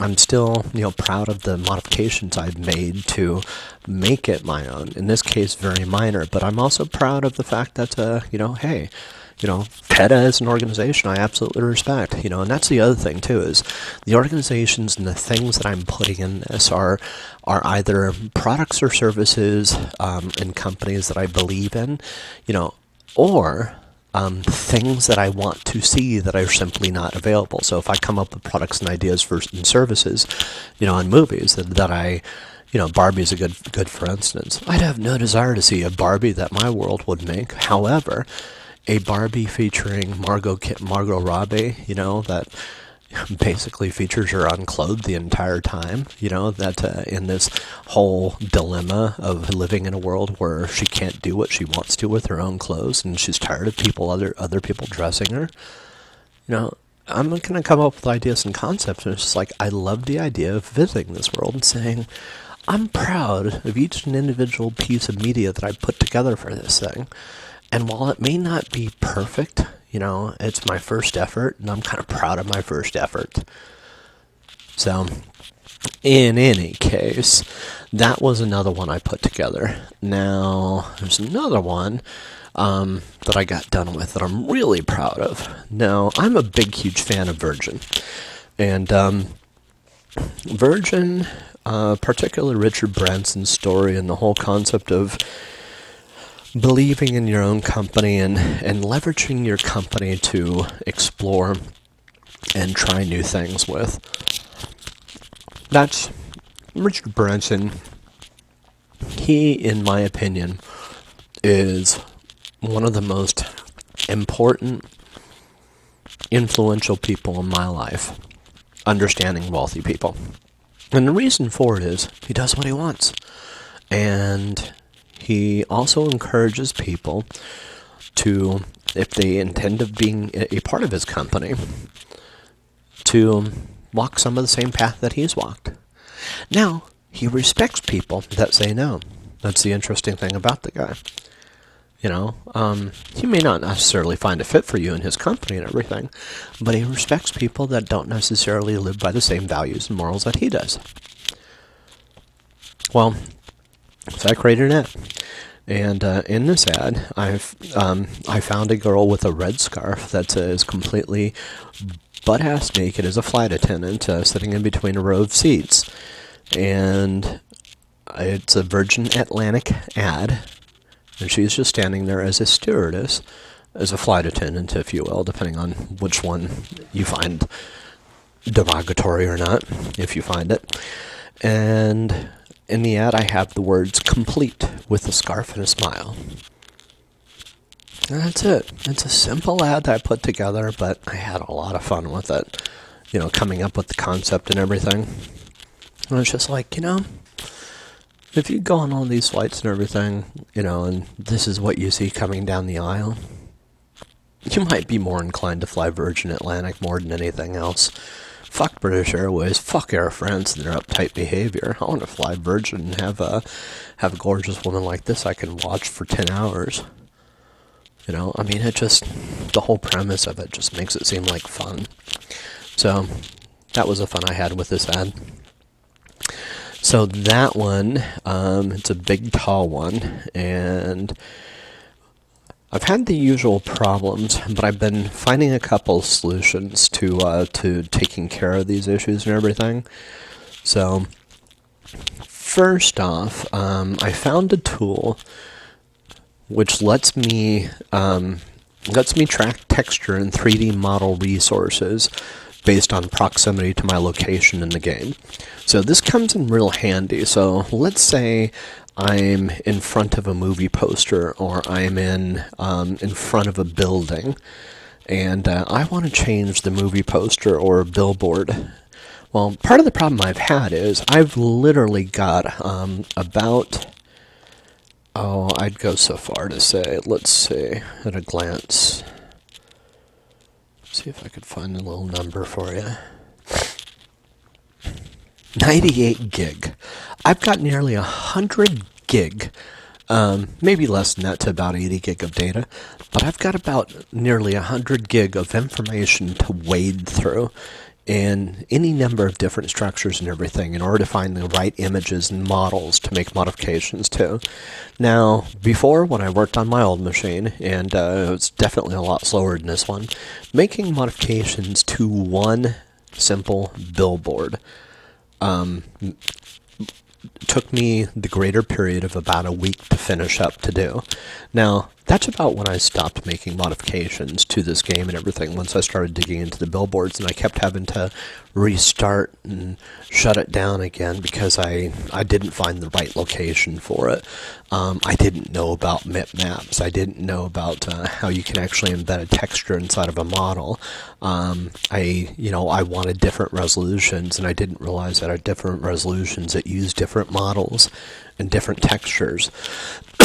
I'm still, you know, proud of the modifications I've made to make it my own. In this case, very minor, but I'm also proud of the fact that, uh, you know, hey, you know, PETA as an organization, I absolutely respect. You know, and that's the other thing too is the organizations and the things that I'm putting in this are are either products or services um, and companies that I believe in, you know, or um, things that I want to see that are simply not available. So if I come up with products and ideas for and services, you know, in movies that, that I, you know, Barbie's a good good for instance. I'd have no desire to see a Barbie that my world would make. However, a Barbie featuring Margot Margot Robbie, you know, that <laughs> basically features her unclothed the entire time. You know that uh, in this whole dilemma of living in a world where she can't do what she wants to with her own clothes, and she's tired of people other other people dressing her. You know, I'm to come up with ideas and concepts, and it's just like I love the idea of visiting this world and saying. I'm proud of each individual piece of media that I put together for this thing. And while it may not be perfect, you know, it's my first effort, and I'm kind of proud of my first effort. So, in any case, that was another one I put together. Now, there's another one um, that I got done with that I'm really proud of. Now, I'm a big, huge fan of Virgin. And um, Virgin, uh, particularly Richard Branson's story and the whole concept of believing in your own company and, and leveraging your company to explore and try new things with. That's Richard Branson. He, in my opinion, is one of the most important, influential people in my life, understanding wealthy people. And the reason for it is he does what he wants. And he also encourages people to, if they intend of being a part of his company, to walk some of the same path that he's walked. Now, he respects people that say no. That's the interesting thing about the guy. You know, um, he may not necessarily find a fit for you in his company and everything, but he respects people that don't necessarily live by the same values and morals that he does. Well, so I created an ad. And uh, in this ad, I've um, I found a girl with a red scarf that is completely butt ass naked as a flight attendant, uh, sitting in between a row of seats, and it's a Virgin Atlantic ad, and she's just standing there as a stewardess, as a flight attendant, if you will, depending on which one you find derogatory or not, if you find it, and in the ad, I have the words complete with a scarf and a smile. And that's it. It's a simple ad that I put together, but I had a lot of fun with it. You know, coming up with the concept and everything. And it's just like, you know, if you go on all these flights and everything, you know, and this is what you see coming down the aisle, you might be more inclined to fly Virgin Atlantic more than anything else. Fuck British Airways. Fuck Air France and their uptight behavior. I want to fly Virgin and have a have a gorgeous woman like this I can watch for ten hours. You know, I mean, it just the whole premise of it just makes it seem like fun. So that was a fun I had with this ad. So that one, um, it's a big, tall one, and I've had the usual problems, but I've been finding a couple solutions to uh, to taking care of these issues and everything. So, first off, um, I found a tool which lets me um, lets me track texture and 3D model resources based on proximity to my location in the game. So this comes in real handy. So let's say I'm in front of a movie poster or I'm in um, in front of a building, and uh, I want to change the movie poster or billboard. Well, part of the problem I've had is I've literally got um, about oh, I'd go so far to say, let's see at a glance. See if I could find a little number for you. 98 gig. I've got nearly 100 gig, um, maybe less than that to about 80 gig of data, but I've got about nearly 100 gig of information to wade through in any number of different structures and everything in order to find the right images and models to make modifications to. Now, before when I worked on my old machine, and uh, it was definitely a lot slower than this one, making modifications to one simple billboard um, took me the greater period of about a week to finish up to do. Now, that's about when I stopped making modifications to this game and everything. Once I started digging into the billboards, and I kept having to restart and shut it down again because I I didn't find the right location for it. Um, I didn't know about MIP maps. I didn't know about uh, how you can actually embed a texture inside of a model. Um, I you know I wanted different resolutions, and I didn't realize that at different resolutions it used different models and different textures. <coughs>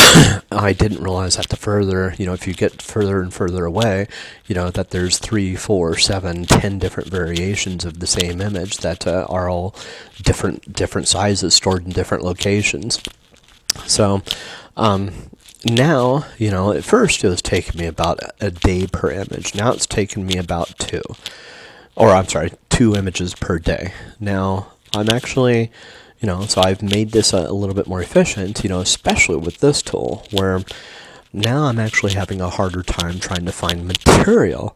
I didn't realize that the further, you know, if you get further and further away, you know, that there's three, four, seven, ten different variations of the same image that uh, are all different, different sizes stored in different locations. So, um, now, you know, at first it was taking me about a day per image. Now it's taking me about two. Or, I'm sorry, two images per day. Now, I'm actually you know, so I've made this a, a little bit more efficient, you know, especially with this tool where now I'm actually having a harder time trying to find material,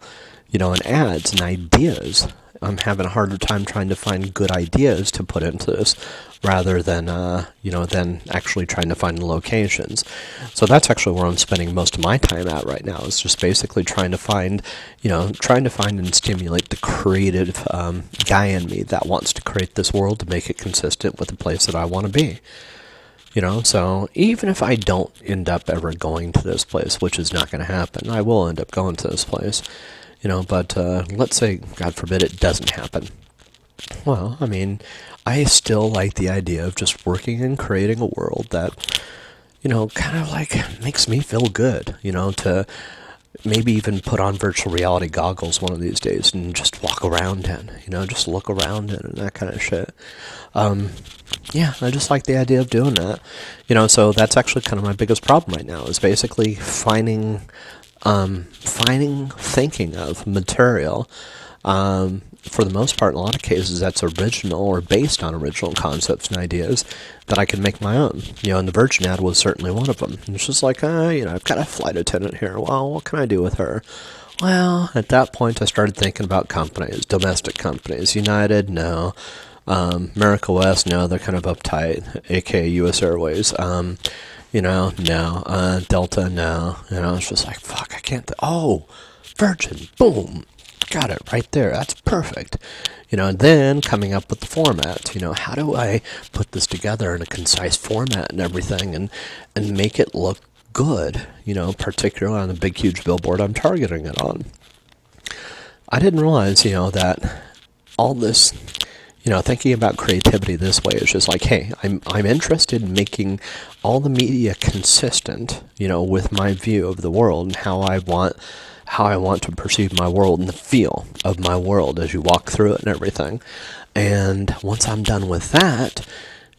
you know, and ads and ideas I'm having a harder time trying to find good ideas to put into this rather than uh, you know than actually trying to find the locations. So that's actually where I'm spending most of my time at right now. Is just basically trying to find you know trying to find and stimulate the creative um, guy in me that wants to create this world to make it consistent with the place that I want to be. You know, so even if I don't end up ever going to this place, which is not going to happen, I will end up going to this place you know, but uh, let's say, God forbid, it doesn't happen. Well, I mean, I still like the idea of just working and creating a world that, you know, kind of like makes me feel good, you know, to maybe even put on virtual reality goggles one of these days and just walk around in, you know, just look around in and that kind of shit. Um, yeah, I just like the idea of doing that, you know. So that's actually kind of my biggest problem right now is basically finding um, finding, thinking of material. Um, for the most part, in a lot of cases, that's original or based on original concepts and ideas that I can make my own. You know, and the Virgin ad was certainly one of them. It's just like, uh, you know, I've got a flight attendant here. Well, what can I do with her? Well, at that point, I started thinking about companies, domestic companies. United, no. Um, America West, no, they're kind of uptight, aka U.S. Airways. Um, you know, no. Uh, Delta, no. You know, it's just like, fuck, I can't. Th- oh, Virgin, boom. Got it right there. That's perfect. You know, and then coming up with the format. You know, how do I put this together in a concise format and everything and, and make it look good, you know, particularly on the big, huge billboard I'm targeting it on. I didn't realize, you know, that all this you know, thinking about creativity this way is just like, hey, I'm I'm interested in making all the media consistent, you know, with my view of the world and how I want how I want to perceive my world and the feel of my world as you walk through it and everything. And once I'm done with that,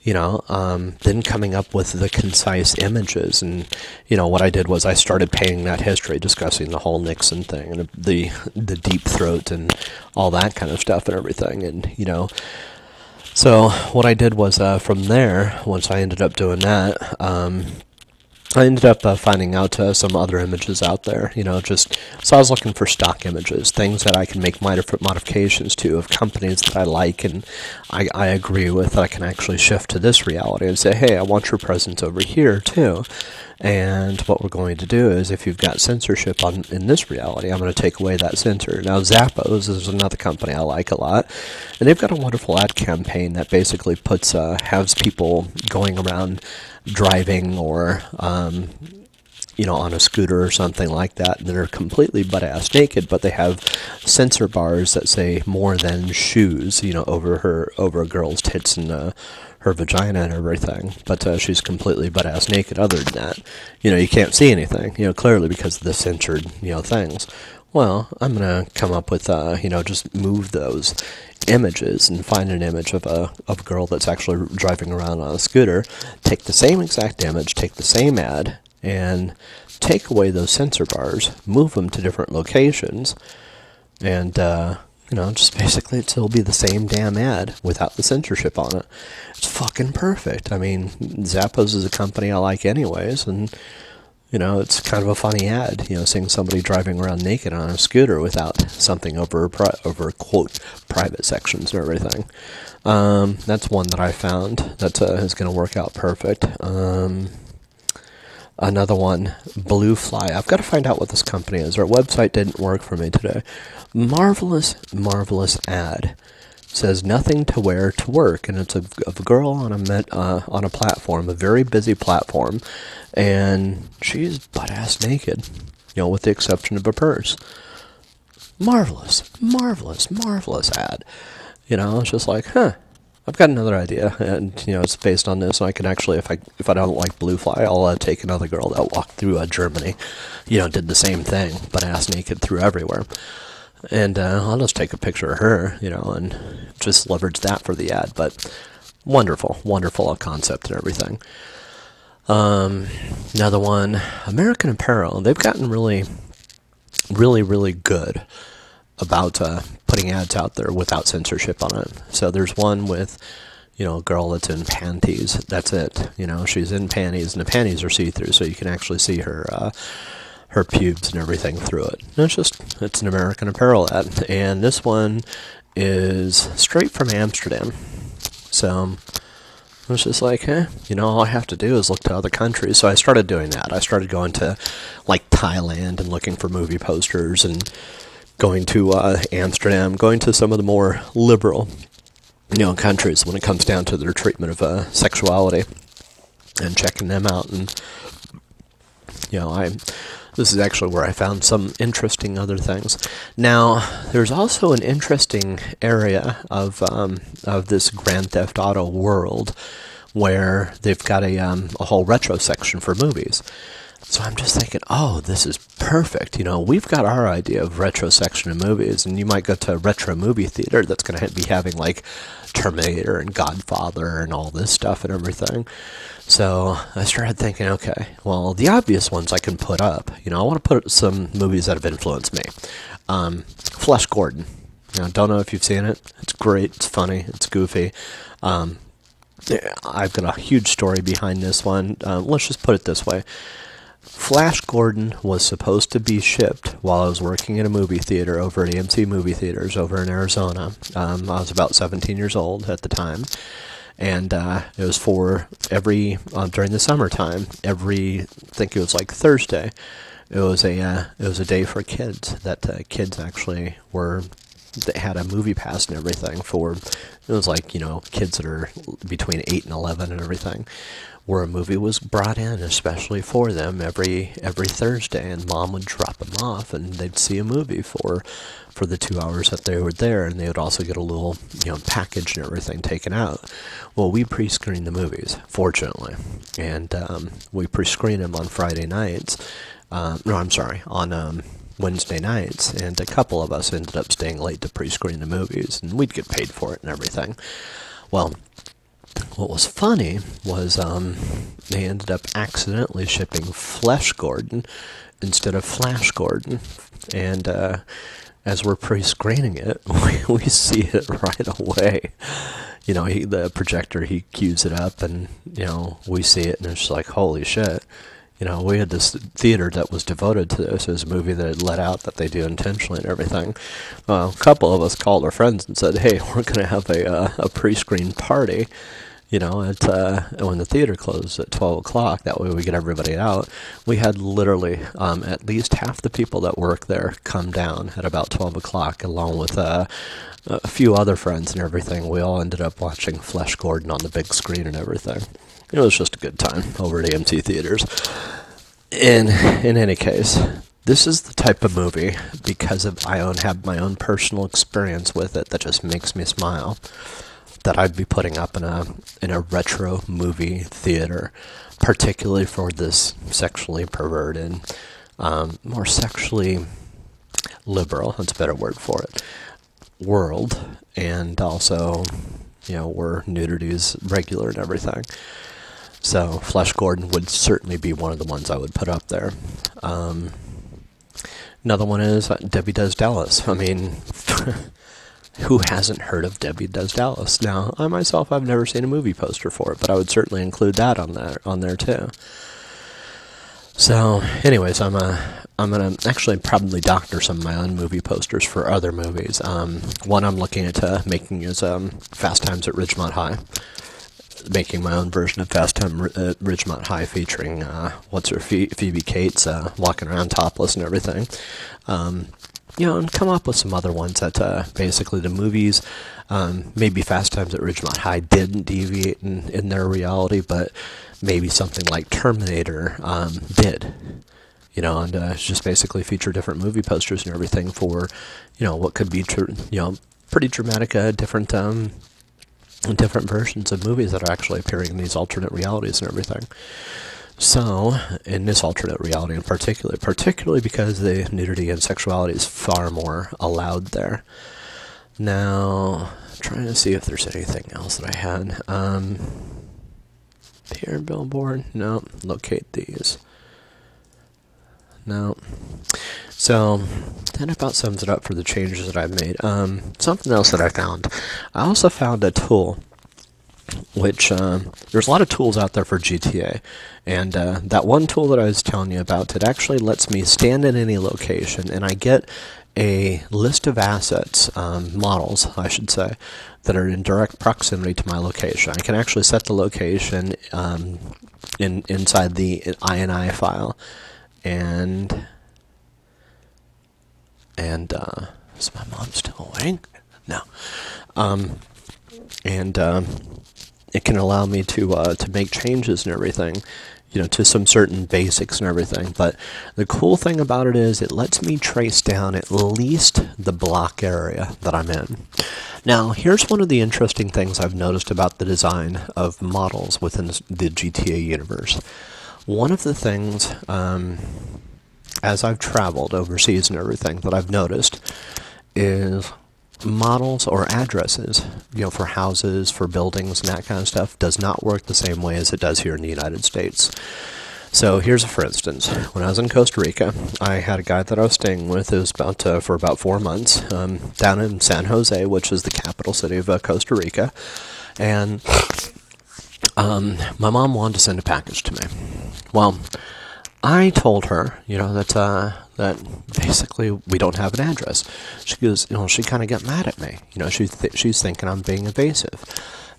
you know, um, then coming up with the concise images. And, you know, what I did was I started painting that history, discussing the whole Nixon thing and the, the deep throat and all that kind of stuff and everything. And, you know, so what I did was uh, from there, once I ended up doing that, um, I ended up uh, finding out uh, some other images out there, you know, just so I was looking for stock images, things that I can make minor modifications to of companies that I like and I, I agree with that I can actually shift to this reality and say, hey, I want your presence over here too. And what we're going to do is, if you've got censorship on in this reality, I'm going to take away that censor. Now, Zappos is another company I like a lot, and they've got a wonderful ad campaign that basically puts uh, has people going around driving or um, you know, on a scooter or something like that, and they're completely butt ass naked, but they have censor bars that say more than shoes, you know, over her over a girl's tits and uh, her vagina and everything. But uh, she's completely butt ass naked. Other than that, you know, you can't see anything, you know, clearly because of the censored, you know, things. Well, I'm gonna come up with, uh, you know, just move those images and find an image of a of a girl that's actually driving around on a scooter, take the same exact image, take the same ad, and take away those censor bars, move them to different locations, and uh, you know, just basically it'll be the same damn ad without the censorship on it. It's fucking perfect. I mean, Zappos is a company I like anyways, and you know, it's kind of a funny ad, you know, seeing somebody driving around naked on a scooter without something over over quote private sections or everything. Um, that's one that I found that uh, is going to work out perfect. Um, Another one, Blue Fly. I've got to find out what this company is. Our website didn't work for me today. Marvelous, marvelous ad. Says nothing to wear to work, and it's a, of a girl on a met, uh, on a platform, a very busy platform, and she's butt ass naked, you know, with the exception of a purse. Marvelous, marvelous, marvelous ad. You know, it's just like, huh, I've got another idea, and you know it's based on this. And I can actually, if I if I don't like Blue Fly, I'll uh, take another girl that walked through uh, Germany, you know, did the same thing, but ass naked through everywhere, and uh, I'll just take a picture of her, you know, and just leverage that for the ad. But wonderful, wonderful concept and everything. Um, another one, American Apparel. They've gotten really, really, really good about uh, putting ads out there without censorship on it. So there's one with, you know, a girl that's in panties. That's it. You know, she's in panties, and the panties are see-through, so you can actually see her uh, her pubes and everything through it. And it's just it's an American Apparel ad, and this one is straight from Amsterdam. So I was just like, eh, you know, all I have to do is look to other countries. So I started doing that. I started going to like Thailand and looking for movie posters and going to uh, Amsterdam, going to some of the more liberal, you know, countries when it comes down to their treatment of uh, sexuality, and checking them out. And you know, I this is actually where I found some interesting other things. Now, there's also an interesting area of um, of this Grand Theft Auto world where they've got a um, a whole retro section for movies. So I'm just thinking, oh, this is perfect. You know, we've got our idea of retro section of movies, and you might go to a retro movie theater that's going to be having like Terminator and Godfather and all this stuff and everything. So I started thinking, okay, well, the obvious ones I can put up. You know, I want to put some movies that have influenced me. Um, Flash Gordon. You don't know if you've seen it. It's great. It's funny. It's goofy. Um, I've got a huge story behind this one. Uh, let's just put it this way. Flash Gordon was supposed to be shipped while I was working in a movie theater over at AMC Movie Theaters over in Arizona. Um, I was about 17 years old at the time, and uh, it was for every uh, during the summertime. Every I think it was like Thursday. It was a uh, it was a day for kids that uh, kids actually were they had a movie pass and everything for it was like you know kids that are between 8 and 11 and everything where a movie was brought in especially for them every every Thursday, and mom would drop them off, and they'd see a movie for for the two hours that they were there, and they would also get a little you know package and everything taken out. Well, we pre-screen the movies, fortunately, and um, we pre-screen them on Friday nights. Uh, no, I'm sorry, on um, Wednesday nights, and a couple of us ended up staying late to pre-screen the movies, and we'd get paid for it and everything. Well, what was funny was um, they ended up accidentally shipping Flesh Gordon instead of Flash Gordon, and uh, as we're pre-screening it, <laughs> we, we see it right away. You know, he, the projector he cues it up, and you know we see it, and it's like holy shit. You know, we had this theater that was devoted to this. It was a movie that had let out that they do intentionally and everything. Well, a couple of us called our friends and said, "Hey, <laughs> we're going to have a uh, a pre-screen party." you know, at uh, when the theater closed at 12 o'clock. That way we get everybody out. We had literally um, at least half the people that work there come down at about 12 o'clock, along with uh, a few other friends and everything. We all ended up watching Flesh Gordon on the big screen and everything. It was just a good time over at AMC theaters. In in any case, this is the type of movie because of I own have my own personal experience with it that just makes me smile that I'd be putting up in a in a retro movie theater, particularly for this sexually perverted, um, more sexually liberal. That's a better word for it. World, and also, you know, where nudity is regular and everything. So, Flesh Gordon would certainly be one of the ones I would put up there. Um, another one is Debbie Does Dallas. I mean. <laughs> who hasn't heard of Debbie Does Dallas? Now, I myself, I've never seen a movie poster for it, but I would certainly include that on there on there too. So, anyways, I'm a I'm gonna actually probably doctor some of my own movie posters for other movies. Um, one I'm looking at uh, making is um, Fast Times at Ridgemont High, making my own version of Fast Time at Ridgemont High, featuring uh, what's her Phoebe Cates uh, walking around topless and everything. Um, you know, and come up with some other ones that uh, basically the movies, um, maybe Fast Times at Ridgemont High didn't deviate in, in their reality, but maybe something like Terminator um, did. You know, and uh, just basically feature different movie posters and everything for, you know, what could be, tr- you know, pretty dramatic, uh, different, um, different versions of movies that are actually appearing in these alternate realities and everything. So, in this alternate reality in particular, particularly because the nudity and sexuality is far more allowed there. Now, trying to see if there's anything else that I had. Um, here, billboard. No, locate these. No. So that about sums it up for the changes that I've made. Um, something else that I found. I also found a tool which um, there's a lot of tools out there for GTA, and uh, that one tool that I was telling you about, it actually lets me stand in any location, and I get a list of assets, um, models, I should say, that are in direct proximity to my location. I can actually set the location um, in inside the INI file, and and uh, is my mom still awake? No, um, and um, it can allow me to uh, to make changes and everything, you know, to some certain basics and everything. But the cool thing about it is it lets me trace down at least the block area that I'm in. Now, here's one of the interesting things I've noticed about the design of models within the GTA universe. One of the things, um, as I've traveled overseas and everything, that I've noticed is models or addresses, you know, for houses, for buildings, and that kind of stuff, does not work the same way as it does here in the United States. So here's a for instance. When I was in Costa Rica, I had a guy that I was staying with. It was about uh, for about four months um, down in San Jose, which is the capital city of uh, Costa Rica, and um, my mom wanted to send a package to me. Well, I told her, you know, that uh, that basically we don't have an address. She goes, you know, she kind of got mad at me. You know, she th- she's thinking I'm being evasive,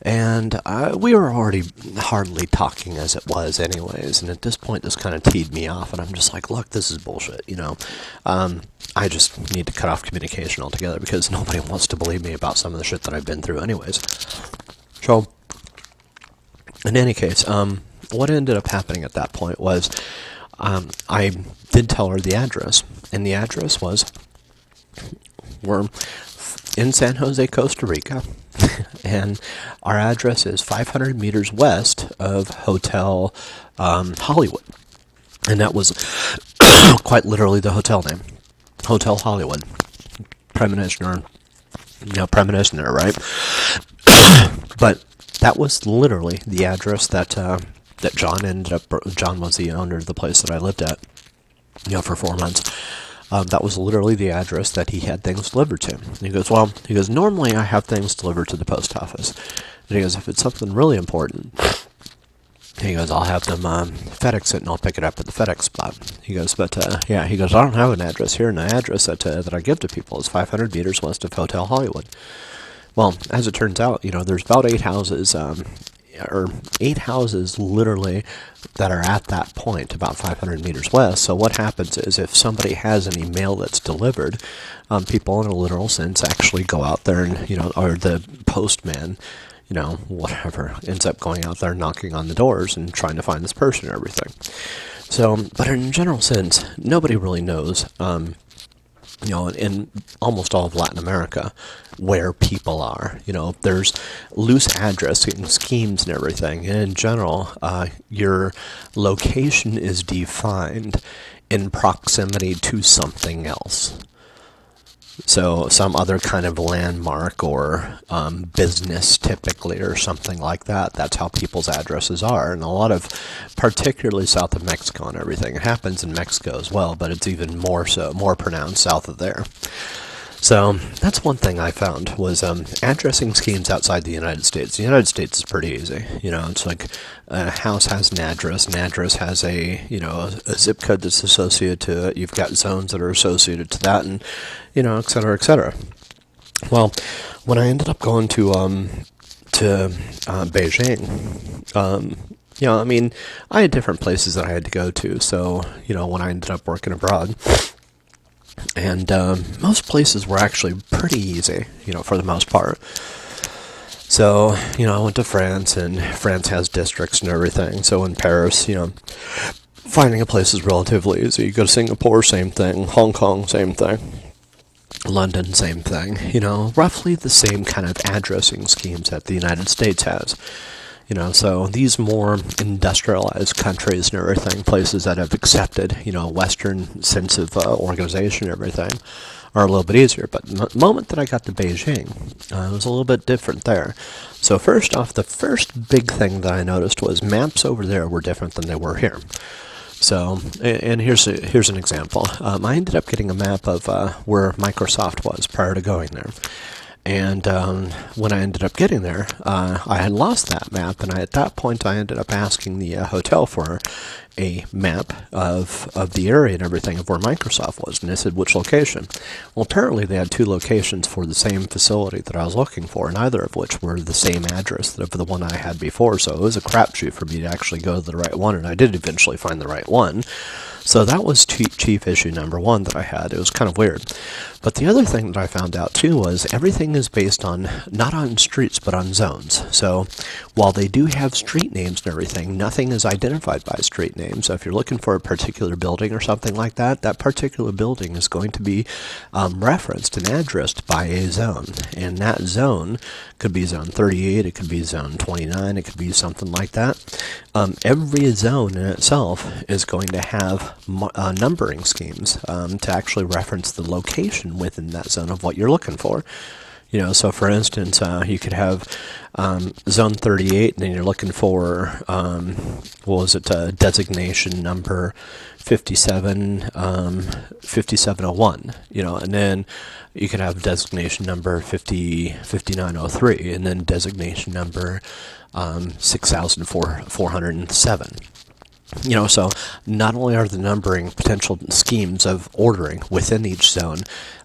and uh, we were already hardly talking as it was, anyways. And at this point, this kind of teed me off, and I'm just like, look, this is bullshit. You know, um, I just need to cut off communication altogether because nobody <laughs> wants to believe me about some of the shit that I've been through, anyways. So, in any case, um, what ended up happening at that point was um, I did tell her the address, and the address was we're in San Jose, Costa Rica, <laughs> and our address is 500 meters west of Hotel um, Hollywood, and that was <coughs> quite literally the hotel name, Hotel Hollywood. Premonition, or you know, premonition there, right? <coughs> but that was literally the address that. Uh, that John ended up. John was the owner of the place that I lived at, you know, for four months. Um, that was literally the address that he had things delivered to. And he goes, well, he goes, normally I have things delivered to the post office. And he goes, if it's something really important, he goes, I'll have them um, FedEx it and I'll pick it up at the FedEx spot. He goes, but uh, yeah, he goes, I don't have an address here, and the address that uh, that I give to people is 500 meters west of Hotel Hollywood. Well, as it turns out, you know, there's about eight houses um, or eight houses literally that are at that point, about 500 meters west. So what happens is if somebody has any mail that's delivered, um, people in a literal sense actually go out there and you know, or the postman, you know, whatever, ends up going out there knocking on the doors and trying to find this person and everything. So, but in a general sense, nobody really knows. Um, you know, in almost all of Latin America, where people are. You know, there's loose addressing schemes and everything. And in general, uh, your location is defined in proximity to something else. So, some other kind of landmark or um, business, typically, or something like that. That's how people's addresses are. And a lot of, particularly south of Mexico and everything, it happens in Mexico as well, but it's even more so, more pronounced south of there. So that's one thing I found was um, addressing schemes outside the United States. The United States is pretty easy. You know, it's like a house has an address, an address has a you know a, a zip code that's associated to it. You've got zones that are associated to that, and you know, et cetera, et cetera. Well, when I ended up going to um, to uh, Beijing, um, you know, I mean, I had different places that I had to go to. So, you know, when I ended up working abroad, and um, most places were actually pretty easy, you know, for the most part. So, you know, I went to France, and France has districts and everything. So in Paris, you know, finding a place is relatively easy. You go to Singapore, same thing. Hong Kong, same thing. London, same thing. You know, roughly the same kind of addressing schemes that the United States has. You know, so these more industrialized countries and everything, places that have accepted, you know, a Western sense of uh, organization and everything, are a little bit easier. But the moment that I got to Beijing, uh, it was a little bit different there. So first off, the first big thing that I noticed was maps over there were different than they were here. So, and here's a, here's an example. Um, I ended up getting a map of uh, where Microsoft was prior to going there. And um, when I ended up getting there, uh, I had lost that map, and I, at that point, I ended up asking the uh, hotel for a map of of the area and everything of where Microsoft was, and they said which location. Well, apparently they had two locations for the same facility that I was looking for, neither of which were the same address of the one I had before. So it was a crapshoot for me to actually go to the right one, and I did eventually find the right one. So that was chief issue number one that I had. It was kind of weird. But the other thing that I found out too was everything is based on not on streets but on zones. So while they do have street names and everything, nothing is identified by street name. So if you're looking for a particular building or something like that, that particular building is going to be um, referenced and addressed by a zone. And that zone could be zone 38, it could be zone 29, it could be something like that. Um, every zone in itself is going to have uh, numbering schemes um, to actually reference the location within that zone of what you're looking for. You know, so for instance, uh, you could have um, zone 38, and then you're looking for um, what was it, uh, designation number 57, um, 5701. You know, and then you could have designation number 50, 5903, and then designation number um, 6407 you know, so not only are the numbering potential schemes of ordering within each zone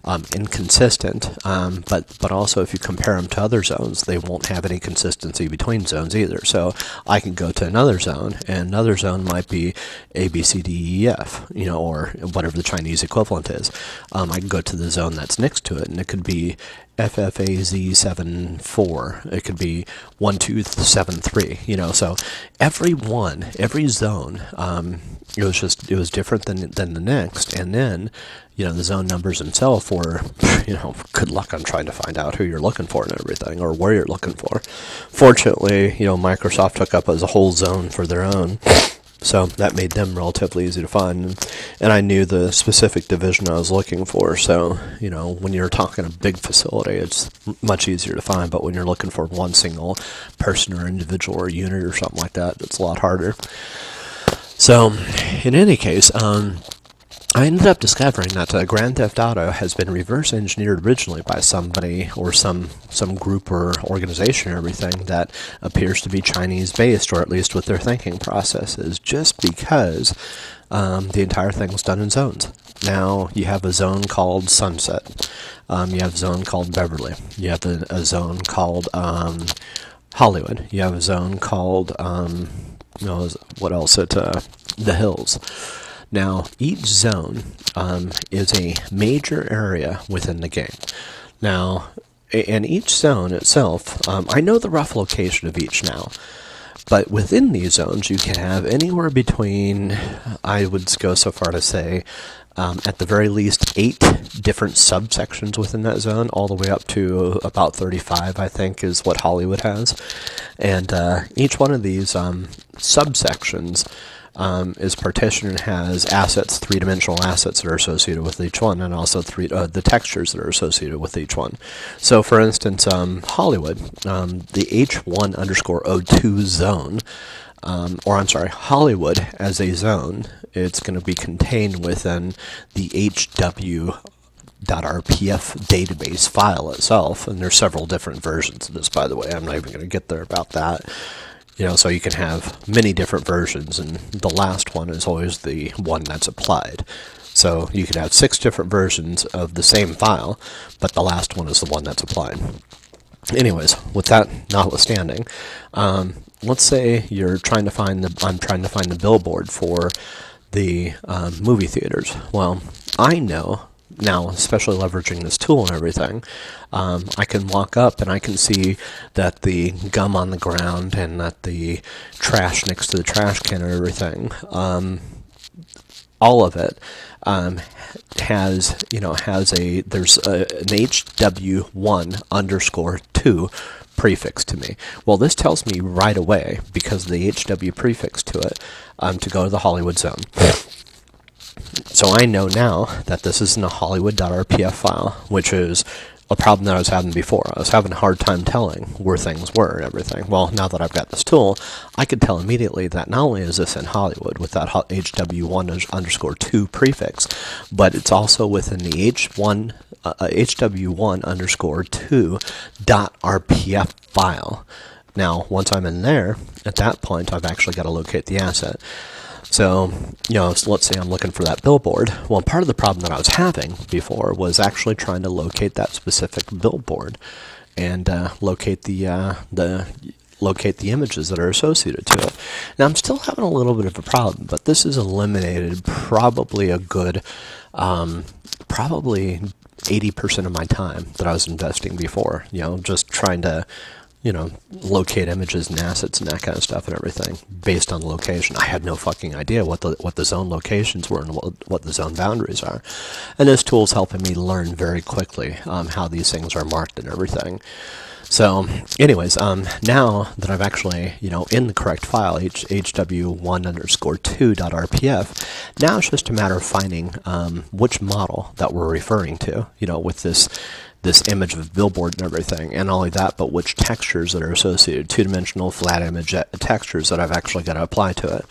um, inconsistent, um, but but also if you compare them to other zones, they won't have any consistency between zones either. So I can go to another zone, and another zone might be A, B, C, D, E, F, you know, or whatever the Chinese equivalent is. Um, I can go to the zone that's next to it, and it could be FFAZ74. It could be 1273, you know. So every one, every zone, um, it was just, it was different than, than the next. And then, you know, the zone numbers themselves were, <laughs> you know, good luck on trying to find out who you're looking for and everything or where you're looking for. Fortunately, you know, Microsoft took up as a whole zone for their own. So that made them relatively easy to find. And I knew the specific division I was looking for. So, you know, when you're talking a big facility, it's much easier to find. But when you're looking for one single person or individual or unit or something like that, it's a lot harder. So, in any case, um, I ended up discovering that uh, Grand Theft Auto has been reverse engineered originally by somebody or some some group or organization or everything that appears to be Chinese based, or at least with their thinking processes, just because um, the entire thing was done in zones. Now you have a zone called Sunset, um, you have a zone called Beverly, you have a, a zone called um, Hollywood, you have a zone called um, you know, what else? At uh, the Hills. Now, each zone um, is a major area within the game. Now, and each zone itself, um, I know the rough location of each now, but within these zones, you can have anywhere between, I would go so far to say, um, at the very least, eight different subsections within that zone, all the way up to about 35, I think, is what Hollywood has. And uh, each one of these um, subsections um, is partitioned and has assets, three-dimensional assets that are associated with each one, and also three uh, the textures that are associated with each one. So, for instance, um, Hollywood, um, the H1 underscore O2 zone, um, or I'm sorry, Hollywood as a zone, it's going to be contained within the HW .rpf database file itself, and there's several different versions of this, by the way. I'm not even going to get there about that. You know, so you can have many different versions, and the last one is always the one that's applied. So you could have six different versions of the same file, but the last one is the one that's applied. anyways, with that notwithstanding, um, let's say you're trying to find the I'm trying to find the billboard for the um, movie theaters. Well, I know now, especially leveraging this tool and everything, um, I can walk up and I can see that the gum on the ground and that the trash next to the trash can and everything, um, all of it um, has you know has a there's a, an HW1 underscore two prefix to me. Well, this tells me right away because the HW prefix to it um, to go to the Hollywood zone. So I know now that this isn't a Hollywood.rpf file, which is a problem that I was having before. I was having a hard time telling where things were and everything. Well, now that I've got this tool, I can tell immediately that not only is this in Hollywood with that HW1 underscore 2 prefix, but it's also within the H1 uh, HW1 underscore 2 dot RPF file. Now, once I'm in there, at that point, I've actually got to locate the asset. So, you know, so let's say I'm looking for that billboard. Well, part of the problem that I was having before was actually trying to locate that specific billboard and uh, locate the uh, the locate the images that are associated to it. Now, I'm still having a little bit of a problem, but this is eliminated probably a good, um, probably 80% of my time that I was investing before. You know, just trying to you know, locate images and assets and that kind of stuff and everything based on location. I had no fucking idea what the what the zone locations were and what, what the zone boundaries are. And this tool's helping me learn very quickly um, how these things are marked and everything. So, anyways, um, now that I've actually, you know, in the correct file, H- hw1 underscore 2.rpf, now it's just a matter of finding um, which model that we're referring to, you know, with this this image of a billboard and everything, and not only that, but which textures that are associated, two-dimensional flat image uh, textures that I've actually got to apply to it.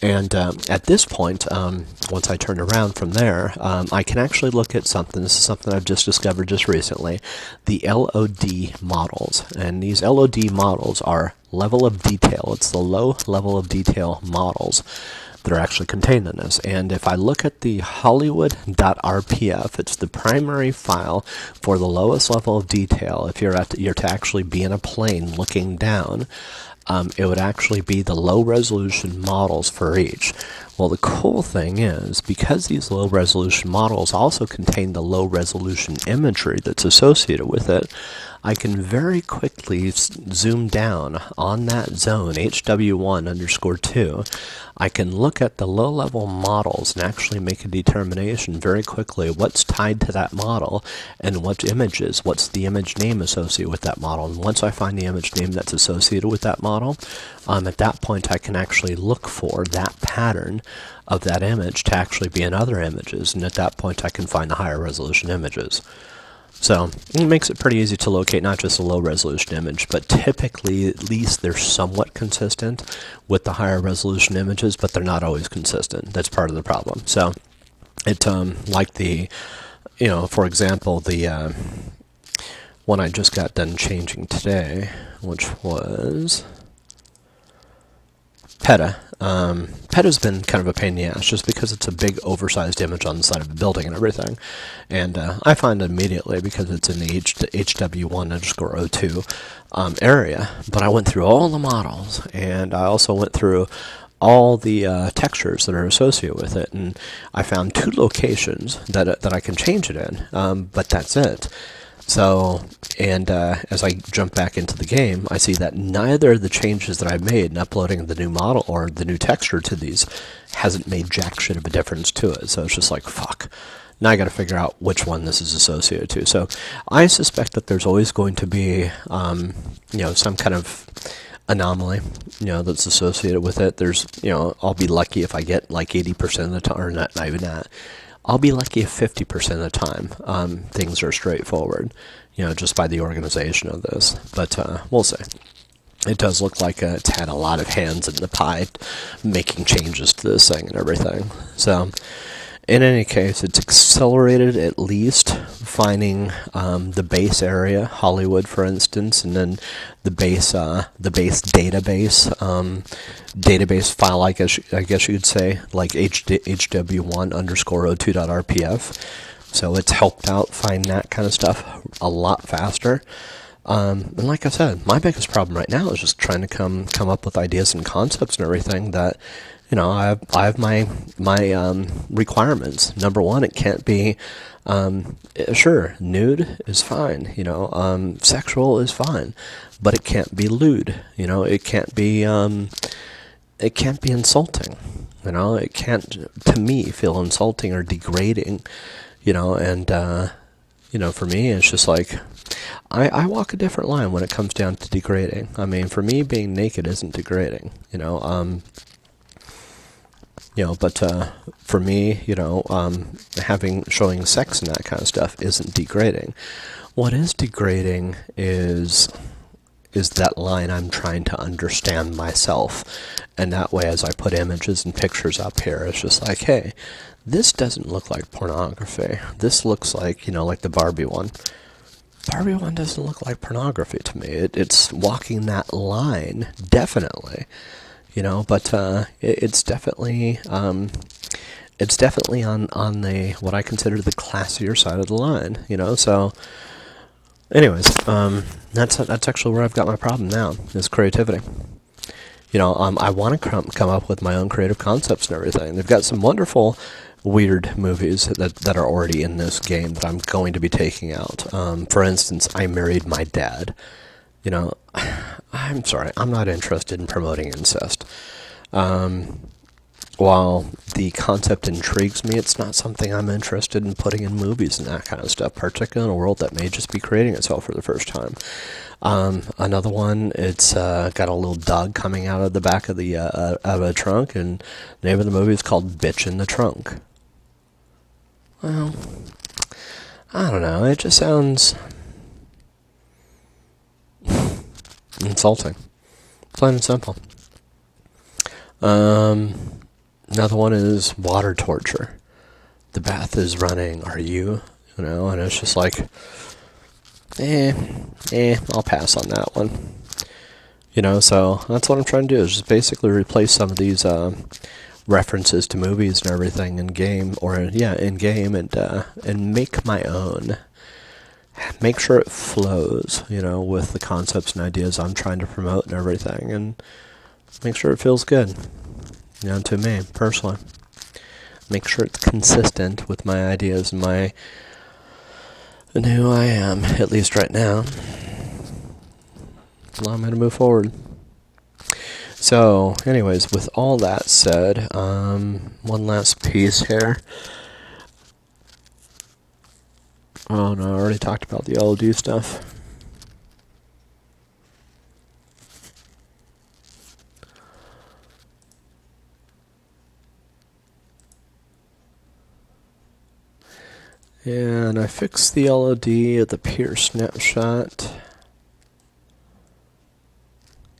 And um, at this point, um, once I turn around from there, um, I can actually look at something. This is something I've just discovered just recently the LOD models. And these LOD models are level of detail, it's the low level of detail models that are actually contained in this. And if I look at the Hollywood.rpf, it's the primary file for the lowest level of detail. If you're at you're to actually be in a plane looking down, um, it would actually be the low resolution models for each. Well, the cool thing is because these low resolution models also contain the low resolution imagery that's associated with it, I can very quickly zoom down on that zone, HW1 underscore 2. I can look at the low level models and actually make a determination very quickly what's tied to that model and what images, what's the image name associated with that model. And once I find the image name that's associated with that model, um, at that point I can actually look for that pattern of that image to actually be in other images. And at that point I can find the higher resolution images. So it makes it pretty easy to locate not just a low resolution image, but typically at least they're somewhat consistent with the higher resolution images, but they're not always consistent. That's part of the problem. So it um, like the you know, for example, the uh, one I just got done changing today, which was PETA. Um, PETA's been kind of a pain in the ass just because it's a big oversized image on the side of a building and everything. And uh, I find it immediately because it's in the H- HW1 underscore 02 um, area. But I went through all the models and I also went through all the uh, textures that are associated with it. And I found two locations that, that I can change it in, um, but that's it. So, and uh, as I jump back into the game, I see that neither of the changes that I've made in uploading the new model or the new texture to these hasn't made jack shit of a difference to it. So it's just like, fuck. Now I got to figure out which one this is associated to. So I suspect that there's always going to be, um, you know, some kind of anomaly, you know, that's associated with it. There's, you know, I'll be lucky if I get like 80% of the time, or not, not even that. I'll be lucky if 50% of the time um, things are straightforward, you know, just by the organization of this. But uh, we'll see. It does look like uh, it's had a lot of hands in the pie making changes to this thing and everything. So, in any case, it's accelerated at least finding um, the base area, Hollywood, for instance, and then the base uh, the base database um, database file. I guess I guess you could say like HD, hw1 underscore o2.rpf. So it's helped out find that kind of stuff a lot faster. Um, and like I said, my biggest problem right now is just trying to come come up with ideas and concepts and everything that, you know, I have I have my my um, requirements. Number one, it can't be, um, sure, nude is fine. You know, um, sexual is fine, but it can't be lewd. You know, it can't be um, it can't be insulting. You know, it can't to me feel insulting or degrading. You know, and uh, you know, for me, it's just like I, I walk a different line when it comes down to degrading. I mean, for me, being naked isn't degrading, you know. Um, you know, but uh, for me, you know, um, having showing sex and that kind of stuff isn't degrading. What is degrading is is that line I'm trying to understand myself, and that way, as I put images and pictures up here, it's just like, hey, this doesn't look like pornography. This looks like, you know, like the Barbie one. Barbie one doesn't look like pornography to me. It, it's walking that line, definitely, you know. But uh, it, it's definitely, um, it's definitely on on the what I consider the classier side of the line, you know. So, anyways, um, that's that's actually where I've got my problem now is creativity. You know, um, I want to come come up with my own creative concepts and everything. They've got some wonderful weird movies that that are already in this game that I'm going to be taking out. Um, for instance, I married my dad. You know, <sighs> I'm sorry, I'm not interested in promoting incest. Um, while the concept intrigues me, it's not something I'm interested in putting in movies and that kind of stuff, particularly in a world that may just be creating itself for the first time. Um, another one, it's uh, got a little dog coming out of the back of the uh, of a trunk, and the name of the movie is called "Bitch in the Trunk." Well, I don't know. It just sounds <sighs> insulting. Plain and simple. Um, another one is water torture. The bath is running. Are you? You know, and it's just like, eh, eh, I'll pass on that one. You know, so that's what I'm trying to do is just basically replace some of these uh, references to movies and everything in game or yeah in game and uh, and make my own make sure it flows you know with the concepts and ideas I'm trying to promote and everything and make sure it feels good. You know to me personally. Make sure it's consistent with my ideas and my and who I am at least right now. Allow me to move forward. So, anyways, with all that said, um, one last piece here. Oh no, I already talked about the LOD stuff. And I fixed the LOD at the peer snapshot.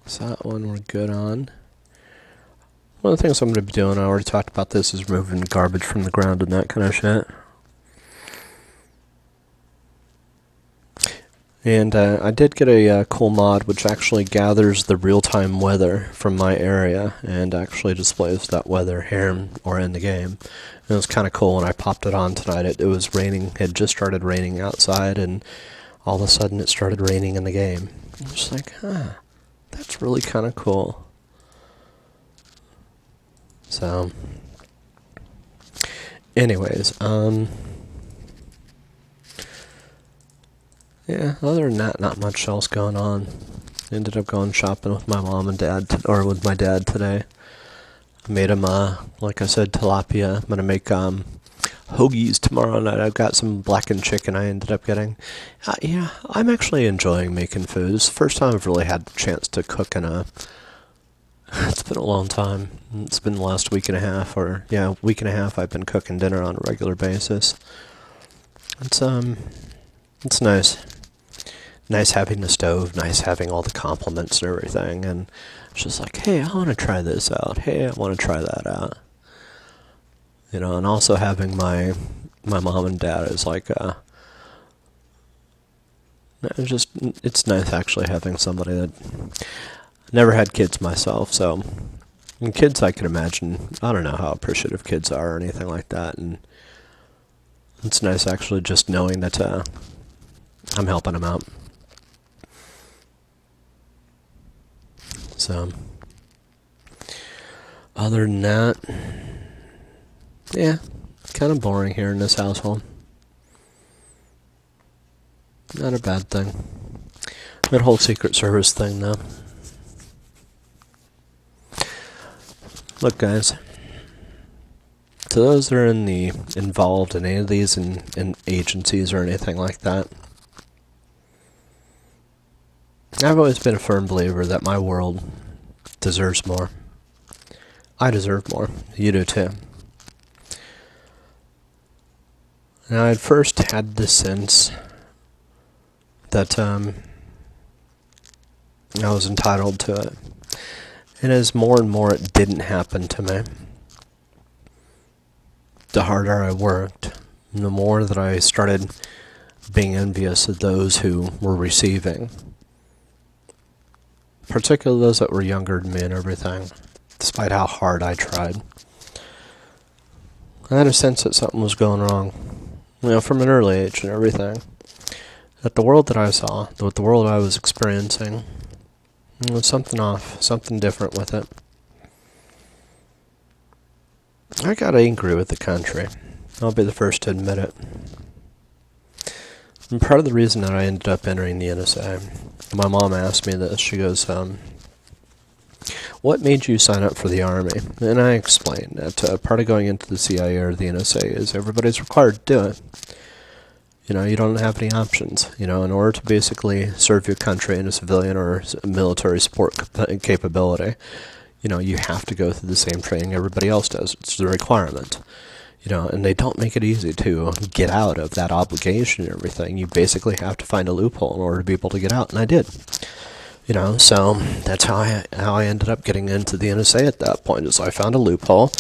So that one we're good on. One of the things I'm going to be doing, I already talked about this, is removing garbage from the ground and that kind of shit. And uh, I did get a uh, cool mod which actually gathers the real-time weather from my area and actually displays that weather here or in the game. And it was kind of cool when I popped it on tonight. It, it was raining, it had just started raining outside, and all of a sudden it started raining in the game. I was like, huh. That's really kind of cool. So, anyways, um, yeah, other than that, not much else going on. Ended up going shopping with my mom and dad, t- or with my dad today. Made him, uh, like I said, tilapia. I'm gonna make, um, hoagies tomorrow night. I've got some blackened chicken I ended up getting. Uh, yeah, I'm actually enjoying making food. It's the first time I've really had the chance to cook in a. <sighs> It's been a long time. It's been the last week and a half, or yeah, week and a half. I've been cooking dinner on a regular basis. It's um, it's nice. Nice having the stove. Nice having all the complements and everything. And it's just like, hey, I want to try this out. Hey, I want to try that out you know, and also having my my mom and dad is like uh it's just it's nice actually having somebody that never had kids myself, so and kids I can imagine I don't know how appreciative kids are or anything like that and it's nice actually just knowing that uh, I'm helping them out. So, other than that, yeah, kind of boring here in this household. Not a bad thing. That whole Secret Service thing, though. Look, guys. To those that are in the involved in any of these in, in agencies or anything like that, I've always been a firm believer that my world deserves more. I deserve more. You do too. Now, I'd first had the sense that um, I was entitled to it. And as more and more it didn't happen to me, the harder I worked, the more that I started being envious of those who were receiving. Particularly those that were younger than me and everything, despite how hard I tried. I had a sense that something was going wrong, you know, from an early age and everything that the world that I saw, the world I was experiencing, was something off, something different with it. I got angry with the country. I'll be the first to admit it. And part of the reason that I ended up entering the NSA, my mom asked me this. She goes, um, what made you sign up for the Army? And I explained that uh, part of going into the CIA or the NSA is everybody's required to do it. You know, you don't have any options. You know, in order to basically serve your country in a civilian or military support capability, you know, you have to go through the same training everybody else does. It's the requirement. You know, and they don't make it easy to get out of that obligation and everything. You basically have to find a loophole in order to be able to get out, and I did. You know, so that's how I how I ended up getting into the NSA at that point. Is I found a loophole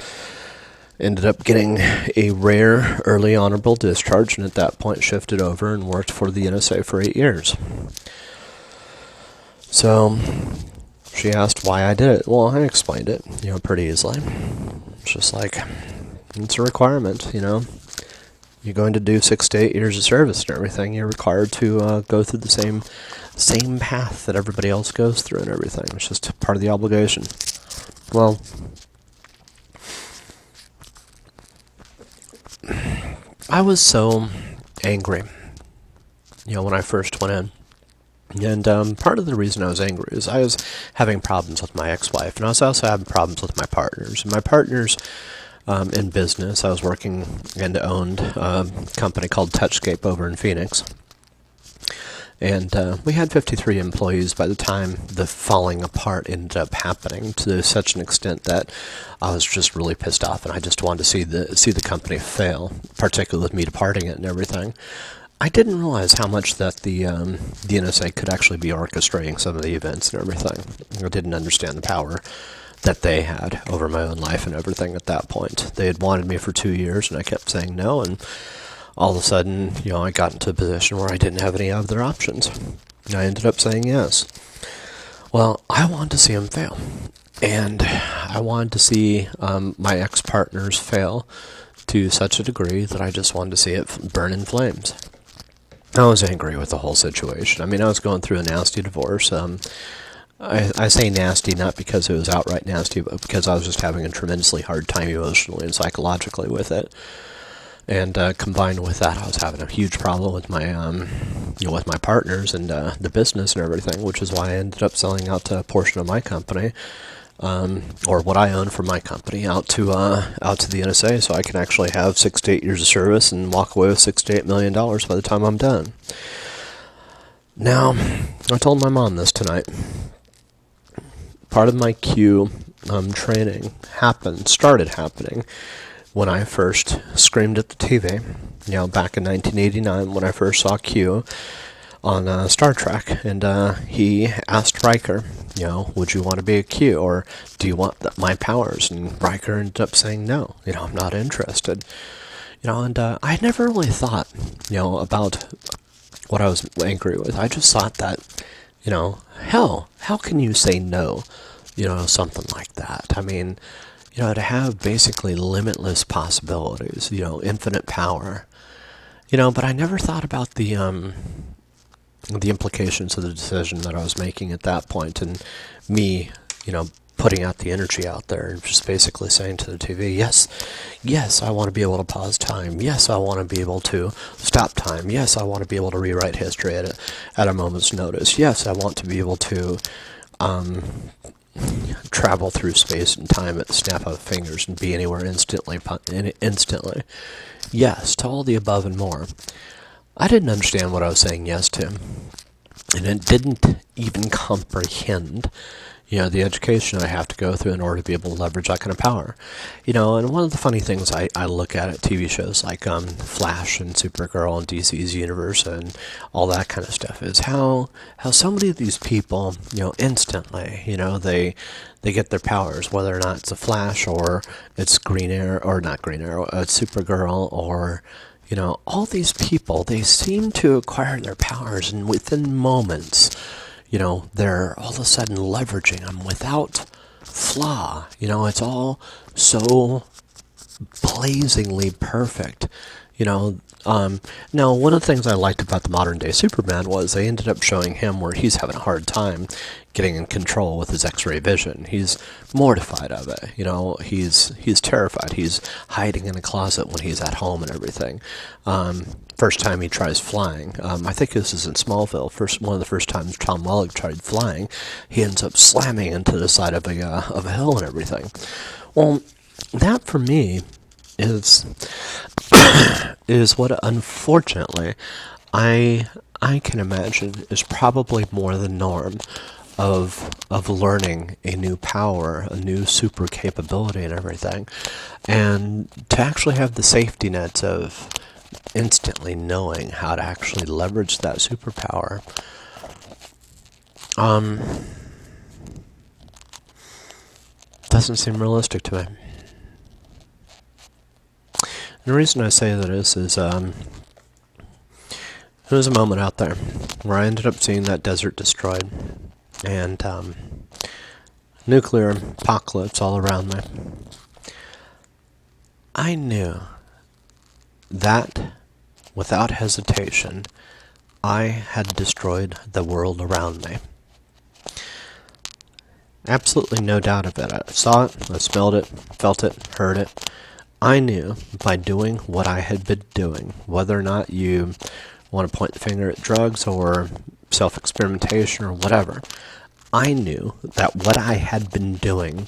ended up getting a rare early honorable discharge, and at that point shifted over and worked for the NSA for eight years. So she asked why I did it. Well, I explained it, you know, pretty easily. It's just like it's a requirement, you know. You're going to do six to eight years of service and everything. You're required to uh, go through the same same path that everybody else goes through and everything. It's just part of the obligation. Well, I was so angry, you know, when I first went in. And um, part of the reason I was angry is I was having problems with my ex-wife, and I was also having problems with my partners. And my partners um, in business, I was working and owned a company called Touchscape over in Phoenix. And uh, we had 53 employees by the time the falling apart ended up happening to such an extent that I was just really pissed off, and I just wanted to see the see the company fail, particularly with me departing it and everything. I didn't realize how much that the um, the NSA could actually be orchestrating some of the events and everything. I didn't understand the power that they had over my own life and everything at that point. They had wanted me for two years, and I kept saying no, and all of a sudden, you know, I got into a position where I didn't have any other options. And I ended up saying yes. Well, I wanted to see them fail. And I wanted to see um, my ex partners fail to such a degree that I just wanted to see it burn in flames. I was angry with the whole situation. I mean, I was going through a nasty divorce. Um, I, I, say nasty not because it was outright nasty, but because I was just having a tremendously hard time emotionally and psychologically with it and uh, combined with that, I was having a huge problem with my, um, you know, with my partners and uh, the business and everything, which is why I ended up selling out a portion of my company, um, or what I own for my company, out to uh, out to the NSA, so I can actually have six to eight years of service and walk away with six to eight million dollars by the time I'm done. Now, I told my mom this tonight. Part of my Q um, training happened, started happening when I first screamed at the TV, you know, back in 1989 when I first saw Q on uh, Star Trek, and uh, he asked Riker, you know, would you want to be a Q or do you want my powers? And Riker ended up saying no, you know, I'm not interested. You know, and uh, I never really thought, you know, about what I was angry with. I just thought that, you know, hell, how can you say no? You know, something like that. I mean, you know, to have basically limitless possibilities, you know, infinite power. You know, but I never thought about the um, the implications of the decision that I was making at that point, and me you know, putting out the energy out there and just basically saying to the TV, yes, yes, I want to be able to pause time. Yes, I want to be able to stop time. Yes, I want to be able to rewrite history at a, at a moment's notice. Yes, I want to be able to um, travel through space and time at the snap of fingers and be anywhere instantly. Instantly, yes to all the above and more. I didn't understand what I was saying yes to, and it didn't even comprehend you know, the education I have to go through in order to be able to leverage that kind of power. You know, and one of the funny things I, I look at at TV shows like um, Flash and Supergirl and DC's universe and all that kind of stuff is how how so many of these people, you know, instantly, you know, they they get their powers, whether or not it's a Flash or it's Green Arrow or not Green Arrow, it's Supergirl or you know, all these people, they seem to acquire their powers and within moments you know, they're all of a sudden leveraging them without flaw. You know, it's all so blazingly perfect. You know, um, now, one of the things I liked about the modern day Superman was they ended up showing him where he's having a hard time getting in control with his X-ray vision. He's mortified of it. You know, he's he's terrified. He's hiding in a closet when he's at home and everything. Um, first time he tries flying, um, I think this is in Smallville. First, one of the first times Tom Welling tried flying, he ends up slamming into the side of a uh, of a hill and everything. Well, that for me is <coughs> is what unfortunately I I can imagine is probably more the norm of of learning a new power, a new super capability and everything. And to actually have the safety nets of instantly knowing how to actually leverage that superpower. Um doesn't seem realistic to me. And the reason I say that is, is um, there was a moment out there where I ended up seeing that desert destroyed and um, nuclear apocalypse all around me. I knew that without hesitation, I had destroyed the world around me. Absolutely no doubt of it. I saw it, I smelled it, felt it, heard it. I knew by doing what I had been doing, whether or not you want to point the finger at drugs or self experimentation or whatever, I knew that what I had been doing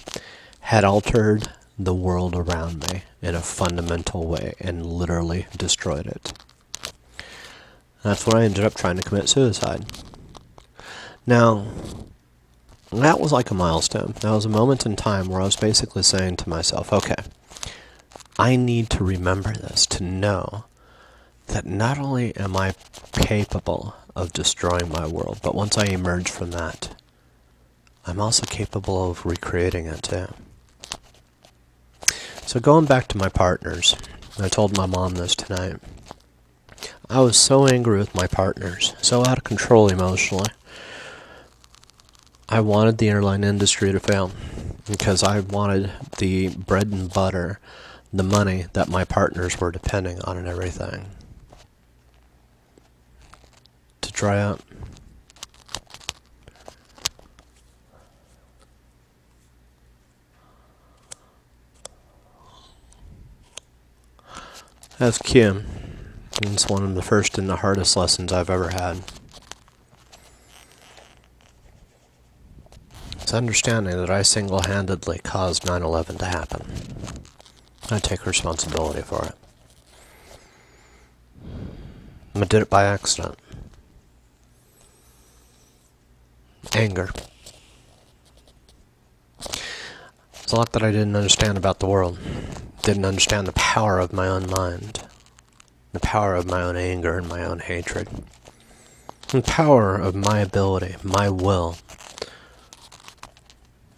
had altered the world around me in a fundamental way and literally destroyed it. That's when I ended up trying to commit suicide. Now, that was like a milestone. That was a moment in time where I was basically saying to myself, okay, I need to remember this to know that not only am I capable of destroying my world, but once I emerge from that, I'm also capable of recreating it too. So going back to my partners, I told my mom this tonight. I was so angry with my partners, so out of control emotionally. I wanted the airline industry to fail because I wanted the bread and butter the money that my partners were depending on and everything dry up. That's Kim. It's one of the first and the hardest lessons I've ever had. It's understanding that I single handedly caused 9 11 to happen. I take responsibility for it. I did it by accident. Anger. There's a lot that I didn't understand about the world. Didn't understand the power of my own mind, the power of my own anger and my own hatred, the power of my ability, my will.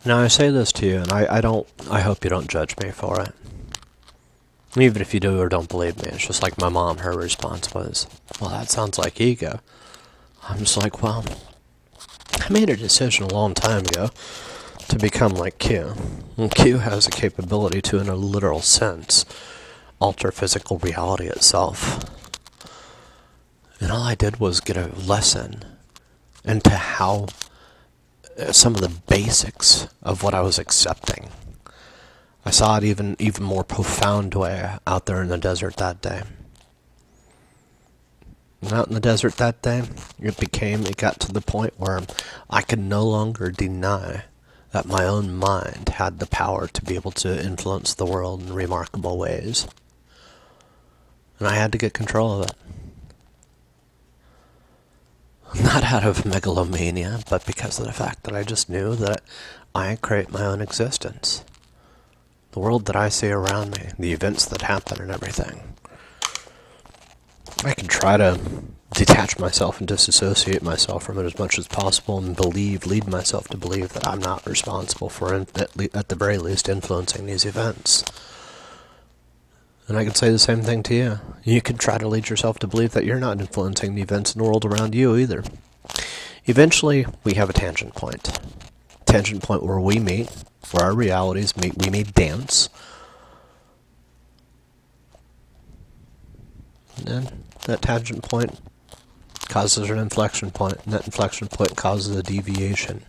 Now I say this to you, and I, I don't. I hope you don't judge me for it. Even if you do or don't believe me, it's just like my mom, her response was, Well, that sounds like ego. I'm just like, Well, I made a decision a long time ago to become like Q. And Q has a capability to, in a literal sense, alter physical reality itself. And all I did was get a lesson into how uh, some of the basics of what I was accepting. I saw it even even more profound way out there in the desert that day. Out in the desert that day, it became it got to the point where I could no longer deny that my own mind had the power to be able to influence the world in remarkable ways. And I had to get control of it. Not out of megalomania, but because of the fact that I just knew that I create my own existence the world that I see around me, the events that happen and everything. I can try to detach myself and disassociate myself from it as much as possible and believe, lead myself to believe that I'm not responsible for, at, le- at the very least, influencing these events. And I can say the same thing to you. You can try to lead yourself to believe that you're not influencing the events in the world around you either. Eventually, we have a tangent point. Tangent point where we meet, where our realities meet, we may dance. And then that tangent point causes an inflection point, and that inflection point causes a deviation.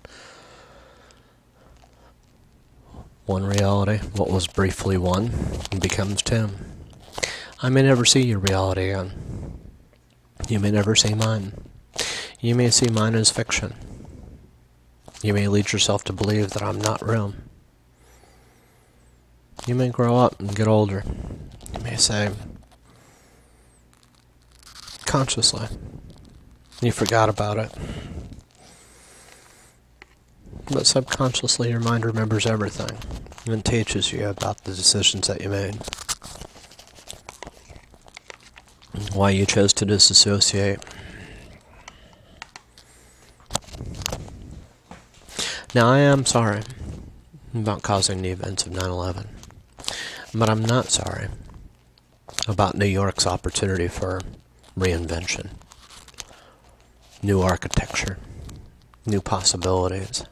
One reality, what was briefly one, becomes two. I may never see your reality again. You may never see mine. You may see mine as fiction. You may lead yourself to believe that I'm not real. You may grow up and get older. You may say, consciously, you forgot about it. But subconsciously, your mind remembers everything and teaches you about the decisions that you made. Why you chose to disassociate. Now, I am sorry about causing the events of 9 11. But I'm not sorry about New York's opportunity for reinvention, new architecture, new possibilities.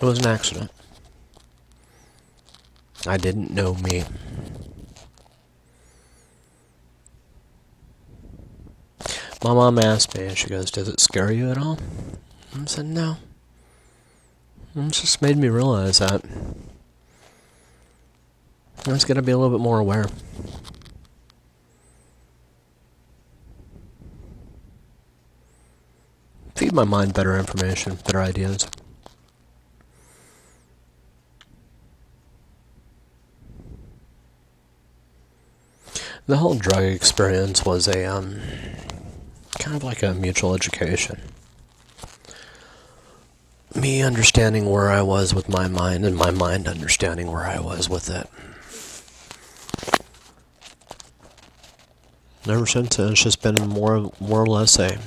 It was an accident. I didn't know me. My mom asked me, and she goes, Does it scare you at all? I said, No. It just made me realize that I was going to be a little bit more aware. Feed my mind better information, better ideas. The whole drug experience was a um, kind of like a mutual education me understanding where I was with my mind and my mind understanding where I was with it. ever since then, it's just been more, more or less a,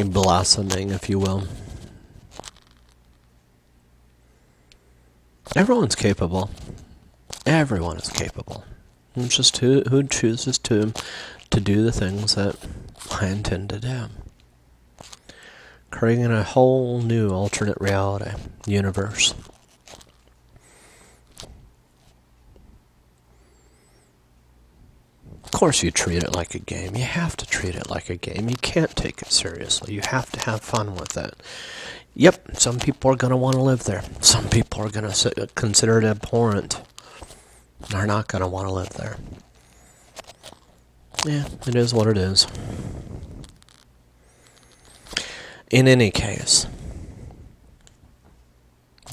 a blossoming, if you will. Everyone's capable. Everyone is capable. It's just who who chooses to to do the things that I intend to do creating a whole new alternate reality universe. Of course, you treat it like a game. You have to treat it like a game. You can't take it seriously. You have to have fun with it. Yep, some people are going to want to live there. Some people are going to consider it abhorrent. They're not going to want to live there. Yeah, it is what it is. In any case,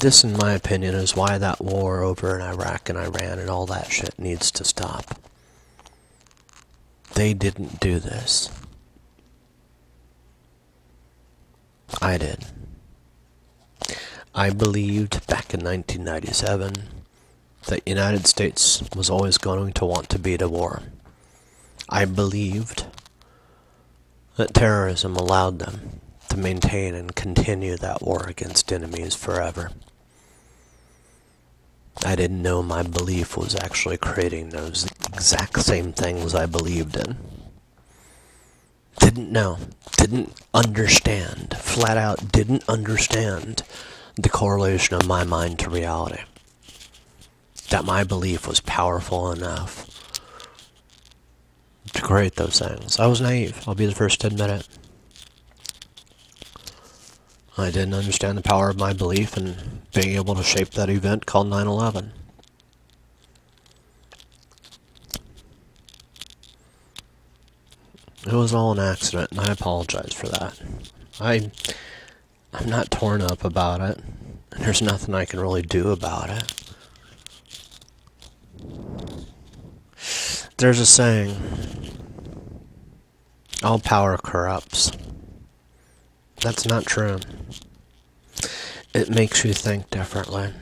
this, in my opinion, is why that war over in Iraq and Iran and all that shit needs to stop. They didn't do this. I did. I believed back in 1997 that the United States was always going to want to beat a war. I believed that terrorism allowed them to maintain and continue that war against enemies forever. I didn't know my belief was actually creating those exact same things I believed in. Didn't know. Didn't understand. Flat out didn't understand the correlation of my mind to reality. That my belief was powerful enough to create those things. I was naive. I'll be the first to admit it. I didn't understand the power of my belief in being able to shape that event called 9 11. It was all an accident, and I apologize for that. I, I'm not torn up about it. There's nothing I can really do about it. There's a saying all power corrupts. That's not true. It makes you think differently.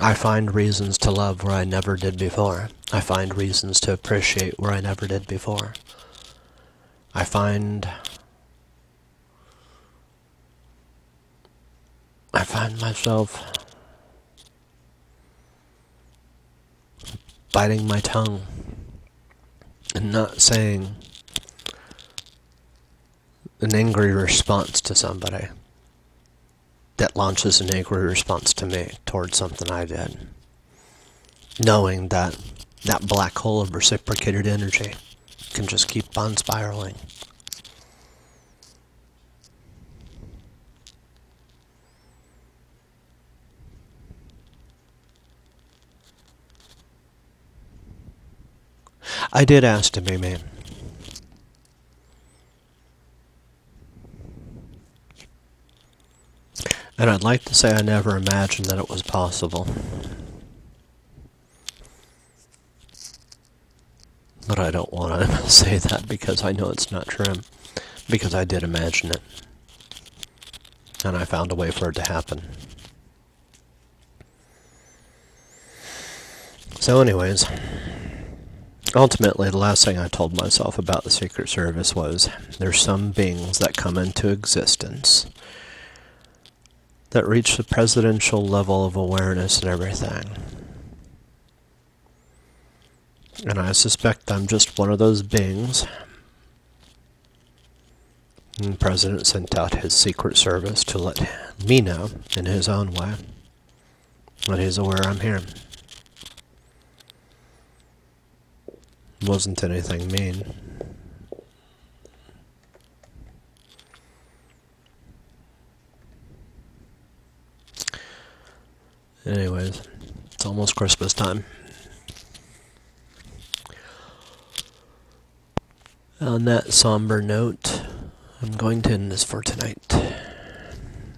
I find reasons to love where I never did before. I find reasons to appreciate where I never did before. I find I find myself biting my tongue and not saying an angry response to somebody that launches an angry response to me towards something I did. Knowing that that black hole of reciprocated energy can just keep on spiraling. I did ask to be me. And I'd like to say I never imagined that it was possible. But I don't want to <laughs> say that because I know it's not true. Because I did imagine it. And I found a way for it to happen. So, anyways. Ultimately, the last thing I told myself about the Secret Service was there's some beings that come into existence that reach the presidential level of awareness and everything. And I suspect I'm just one of those beings. And the president sent out his Secret Service to let me know in his own way that he's aware I'm here. wasn't anything mean. Anyways, it's almost Christmas time. On that somber note, I'm going to end this for tonight.